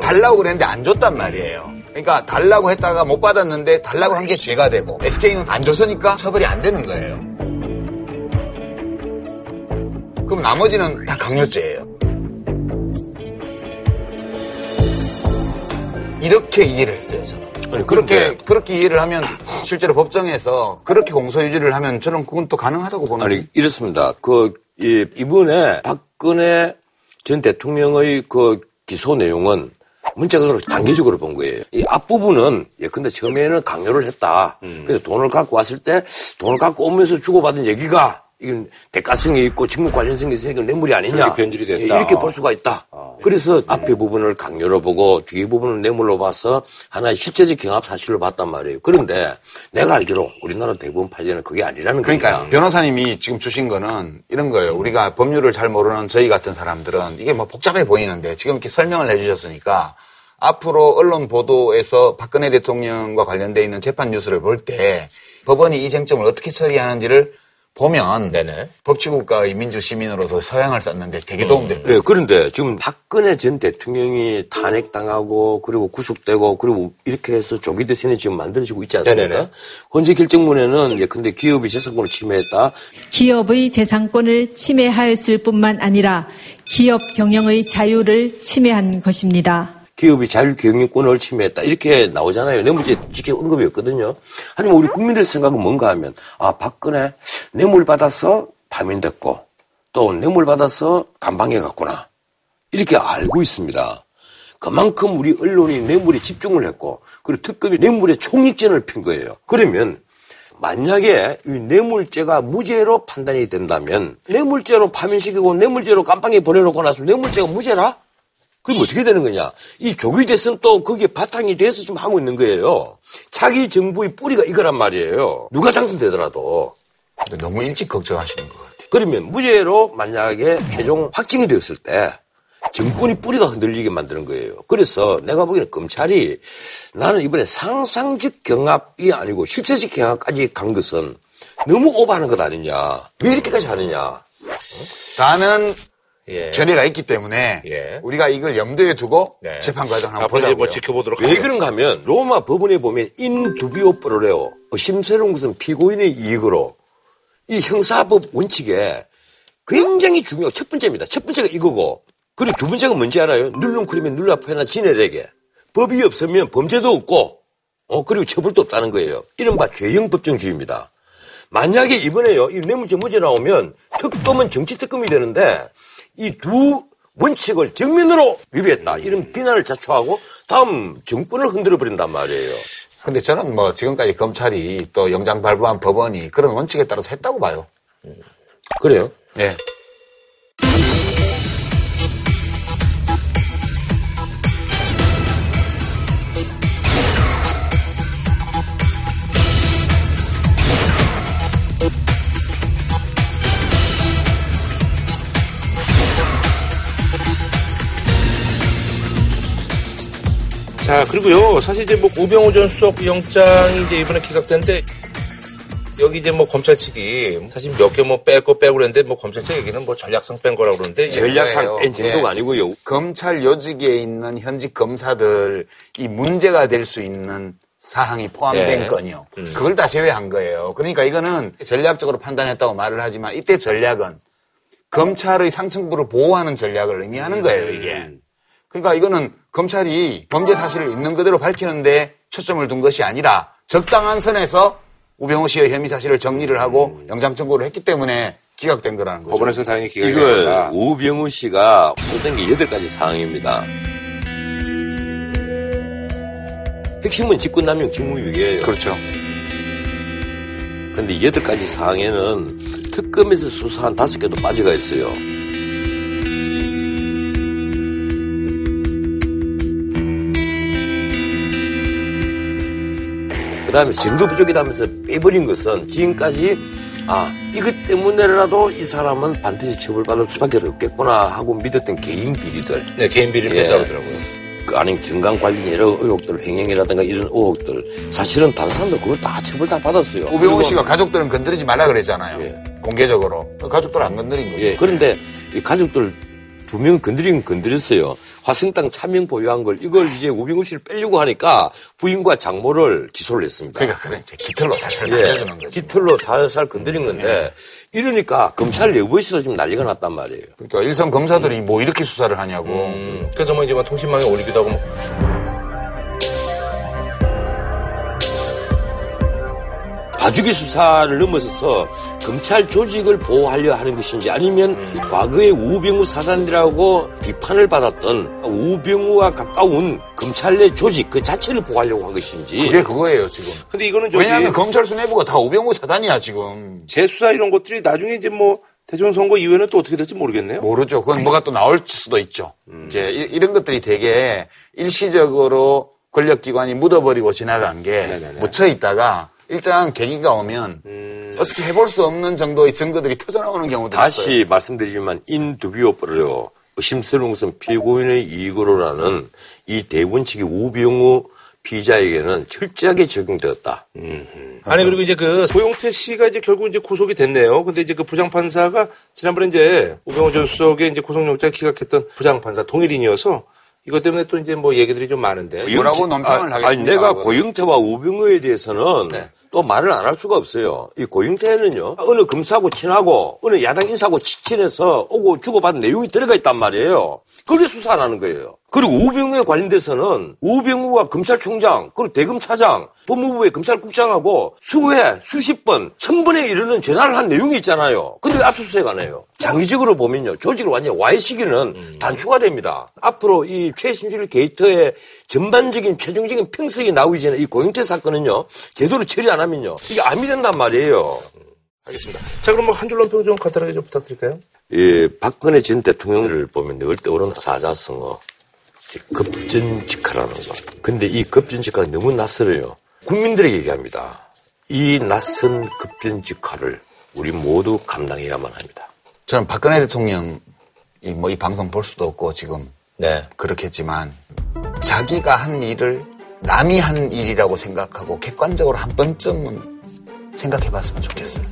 달라고 그랬는데 안 줬단 말이에요. 그러니까 달라고 했다가 못 받았는데 달라고 한 게 죄가 되고 SK는 안 줬으니까 처벌이 안 되는 거예요. 그럼 나머지는 다 강요죄예요. 이렇게 이해를 했어요, 저는. 아니, 그렇게 그렇게 이해를 하면 실제로 법정에서 그렇게 공소 유지를 하면 저는 그건 또 가능하다고 보는 아니 이렇습니다. 그 이, 이번에 박근혜 전 대통령의 그 기소 내용은 문자 그대로 단계적으로 본 거예요. 이 앞부분은 예컨대 처음에는 강요를 했다. 근데 돈을 갖고 왔을 때 돈을 갖고 오면서 주고받은 얘기가 이건 대가성이 있고 직무 관련성이 있으니까 뇌물이 아니냐. 변질이 됐다. 예, 이렇게 볼 수가 있다. 그래서 앞에 부분을 강요로 보고 뒤에 부분을 뇌물로 봐서 하나의 실제적 경합 사실로 봤단 말이에요. 그런데 내가 알기로 우리나라 대부분 판례는 그게 아니라는 그러니까 거니까. 변호사님이 지금 주신 거는 이런 거예요. 우리가 법률을 잘 모르는 저희 같은 사람들은 이게 뭐 복잡해 보이는데 지금 이렇게 설명을 해주셨으니까 앞으로 언론 보도에서 박근혜 대통령과 관련돼 있는 재판 뉴스를 볼 때 법원이 이 쟁점을 어떻게 처리하는지를 보면 법치국가의 민주시민으로서 서양을 쌓는데 되게 도움될 거예요. 네, 그런데 지금 박근혜 전 대통령이 탄핵당하고 그리고 구속되고 그리고 이렇게 해서 조기 대선이 지금 만들어지고 있지 않습니까? 헌재 결정문에는 예컨대 기업이 재산권을 침해했다. 기업의 재산권을 침해하였을 뿐만 아니라 기업 경영의 자유를 침해한 것입니다. 기업이 자율경영권을 침해했다. 이렇게 나오잖아요. 뇌물죄 직접 언급이 없거든요. 하지만 우리 국민들 생각은 뭔가 하면, 아, 박근혜 뇌물 받아서 파면됐고, 또 뇌물 받아서 감방에 갔구나. 이렇게 알고 있습니다. 그만큼 우리 언론이 뇌물에 집중을 했고, 그리고 특검이 뇌물에 총익전을 핀 거예요. 그러면, 만약에 이 뇌물죄가 무죄로 판단이 된다면, 뇌물죄로 파면시키고 뇌물죄로 감방에 보내놓고 나서 뇌물죄가 무죄라? 그럼 어떻게 되는 거냐? 이 조기 대선 또 거기에 바탕이 돼서 지금 하고 있는 거예요. 차기 정부의 뿌리가 이거란 말이에요. 누가 당선되더라도. 너무 일찍 걱정하시는 것 같아요. 그러면 무죄로 만약에 최종 확정이 되었을 때 정권이 뿌리가 흔들리게 만드는 거예요. 그래서 내가 보기에는 검찰이 나는 이번에 상상적 경합이 아니고 실체적 경합까지 간 것은 너무 오버하는 것 아니냐. 왜 이렇게까지 하느냐. 나는 예. 견해가 있기 때문에 우리가 이걸 염두에 두고 재판 과정 한번 보자고요. 뭐 지켜보도록 왜 그런가 하면 로마 법원에 보면 인두비오 프로레오 의심스러운 것은 피고인의 이익으로 이 형사법 원칙에 굉장히 중요 첫 번째입니다. 첫 번째가 이거고 그리고 두 번째가 뭔지 알아요? 눌름크리면 눌라포나 지네에게 법이 없으면 범죄도 없고 어 그리고 처벌도 없다는 거예요. 이른바 죄형 법정주의입니다. 만약에 이번에요 이 뇌물죄 무죄 나오면 특검은 정치 특검이 되는데 이 두 원칙을 정면으로 위배했다 이런 비난을 자초하고 다음 정권을 흔들어 버린단 말이에요. 근데 저는 뭐 지금까지 검찰이 또 영장 발부한 법원이 그런 원칙에 따라서 했다고 봐요. 그래요? 네. 그리고요, 사실 이제 뭐 우병우 전 수석 영장이 이제 이번에 기각됐는데 여기 이제 뭐 검찰 측이 사실 몇 개뭐 빼고 빼고 그랬는데 뭐 검찰 측 얘기는 뭐 전략상 뺀 거라고 그러는데 전략상 뺀 정도가 아니고요. 검찰 요직에 있는 현직 검사들 이 문제가 될 수 있는 사항이 포함된 네. 건이요. 음. 그걸 다 제외한 거예요. 그러니까 이거는 전략적으로 판단했다고 말을 하지만 이때 전략은 검찰의 상층부를 보호하는 전략을 의미하는 거예요, 이게. 그러니까 이거는 검찰이 범죄 사실을 있는 그대로 밝히는데 초점을 둔 것이 아니라 적당한 선에서 우병우 씨의 혐의 사실을 정리를 하고 영장 청구를 했기 때문에 기각된 거라는 거죠. 법원에서 다행히 기각이 이걸. 우병우 씨가 포된 게 여덟 가지 사항입니다. 핵심은 직권남용 직무유기예요. 그렇죠. 근데 여덟 가지 사항에는 특검에서 수사한 다섯 개도 빠져가 있어요. 그 다음에 증거 부족이라면서 빼버린 것은 지금까지 아, 이것 때문에라도 이 사람은 반드시 처벌받을 수밖에 없겠구나 하고 믿었던 개인 비리들. 네, 개인 비리를 예. 뺐다고 하더라고요. 그 아니 건강 관리 여러 의혹들, 횡령이라든가 이런 의혹들 사실은 다른 사람들 그걸 다 처벌 다 받았어요. 우병우 씨가 가족들은 건드리지 말라 그랬잖아요. 공개적으로. 가족들 안 건드린 거죠. 예. 그런데 이 가족들 두 명 건드리긴 건드렸어요. 화성땅 차명 보유한 걸 이걸 이제 우병우 씨를 빼려고 하니까 부인과 장모를 기소를 했습니다. 그러니까 그래 이제 깃털로 살살 예. 날려주는 거죠. 깃털로 살살 건드린 건데 이러니까 검찰 내부에서도 좀 난리가 났단 말이에요. 그러니까 일선 검사들이 뭐 이렇게 수사를 하냐고. 음, 그래서 뭐 이제 뭐 통신망에 올리기도 하고 뭐 봐주기 수사를 넘어서서 검찰 조직을 보호하려 하는 것인지 아니면 과거에 우병우 사단이라고 비판을 받았던 우병우와 가까운 검찰 내 조직 그 자체를 보호하려고 한 것인지 그게 그거예요 지금. 근데 이거는 저기 왜냐하면 검찰 수뇌부가 다 우병우 사단이야 지금. 재수사 이런 것들이 나중에 이제 뭐 대통령 선거 이후에는 또 어떻게 될지 모르겠네요. 모르죠. 그건 뭐가 또 나올 수도 있죠. 이제 이- 이런 것들이 되게 일시적으로 권력기관이 묻어버리고 지나간 게 묻혀 있다가 일정 계기가 오면 어떻게 해볼 수 없는 정도의 증거들이 터져나오는 경우도 있어요. 다시 말씀드리지만 인두비오프로 의심스러운 것은 피고인의 이익으로라는 이 대원칙이 우병우 피의자에게는 철저하게 적용되었다. 아니 그리고 이제 그 고용태 씨가 이제 결국 이제 구속이 됐네요. 근데 이제 그 부장 판사가 지난번에 이제 우병우 전 수석의 이제 구속영장 기각했던 부장 판사 동일인이어서 이것 때문에 또 이제 뭐 얘기들이 좀 많은데 아, 아니, 내가 고영태와 우병우에 대해서는 네. 또 말을 안 할 수가 없어요. 이 고영태는요, 어느 검사하고 친하고, 어느 야당 인사하고 친해서 오고 주고받은 내용이 들어가 있단 말이에요. 그게 수사 안 하는 거예요. 그리고 우병우에 관련돼서는 우병우와 검찰총장, 그리고 대검차장, 법무부의 검찰국장하고 수회, 수십 번, 천 번에 이르는 전화를 한 내용이 있잖아요. 근데 왜 압수수색 안 해요? 장기적으로 보면요, 조직을 완전히 와해시키는 단추가 됩니다. 앞으로 이 최신줄 게이트의 전반적인 최종적인 평석이 나오기 전에 이 고영태 사건은요, 제대로 처리 안 하면요, 이게 암이 된단 말이에요. 알겠습니다. 자 그럼 뭐한 줄로 평좀 간단하게 좀 부탁드릴까요? 예, 박근혜 전 대통령을 보면 늘 떠오르는 사자성어, 급전직하라는 거. 근데 이 급전직하가 너무 낯설어요. 국민들에게 얘기합니다. 이 낯선 급전직하를 우리 모두 감당해야만 합니다. 저는 박근혜 대통령 이 뭐 이 방송 볼 수도 없고 지금 네. 그렇겠지만 자기가 한 일을 남이 한 일이라고 생각하고 객관적으로 한 번쯤은 생각해 봤으면 좋겠어요.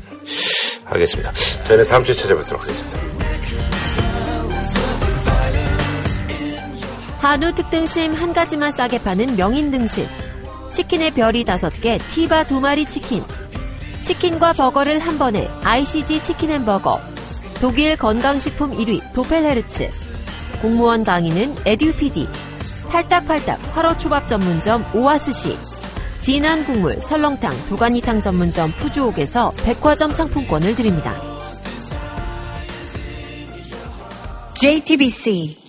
알겠습니다. 저희는 다음 주에 찾아뵙도록 하겠습니다. 한우 특등심 한 가지만 싸게 파는 명인 등심. 치킨의 별이 다섯 개, 티바 두 마리 치킨. 치킨과 버거를 한 번에 ICG 치킨 앤버거. 독일 건강식품 1위 도펠헤르츠. 공무원 강의는 에듀피디. 팔딱팔딱 화로 초밥 전문점 오아스시. 진한 국물 설렁탕 도가니탕 전문점 푸주옥에서 백화점 상품권을 드립니다. JTBC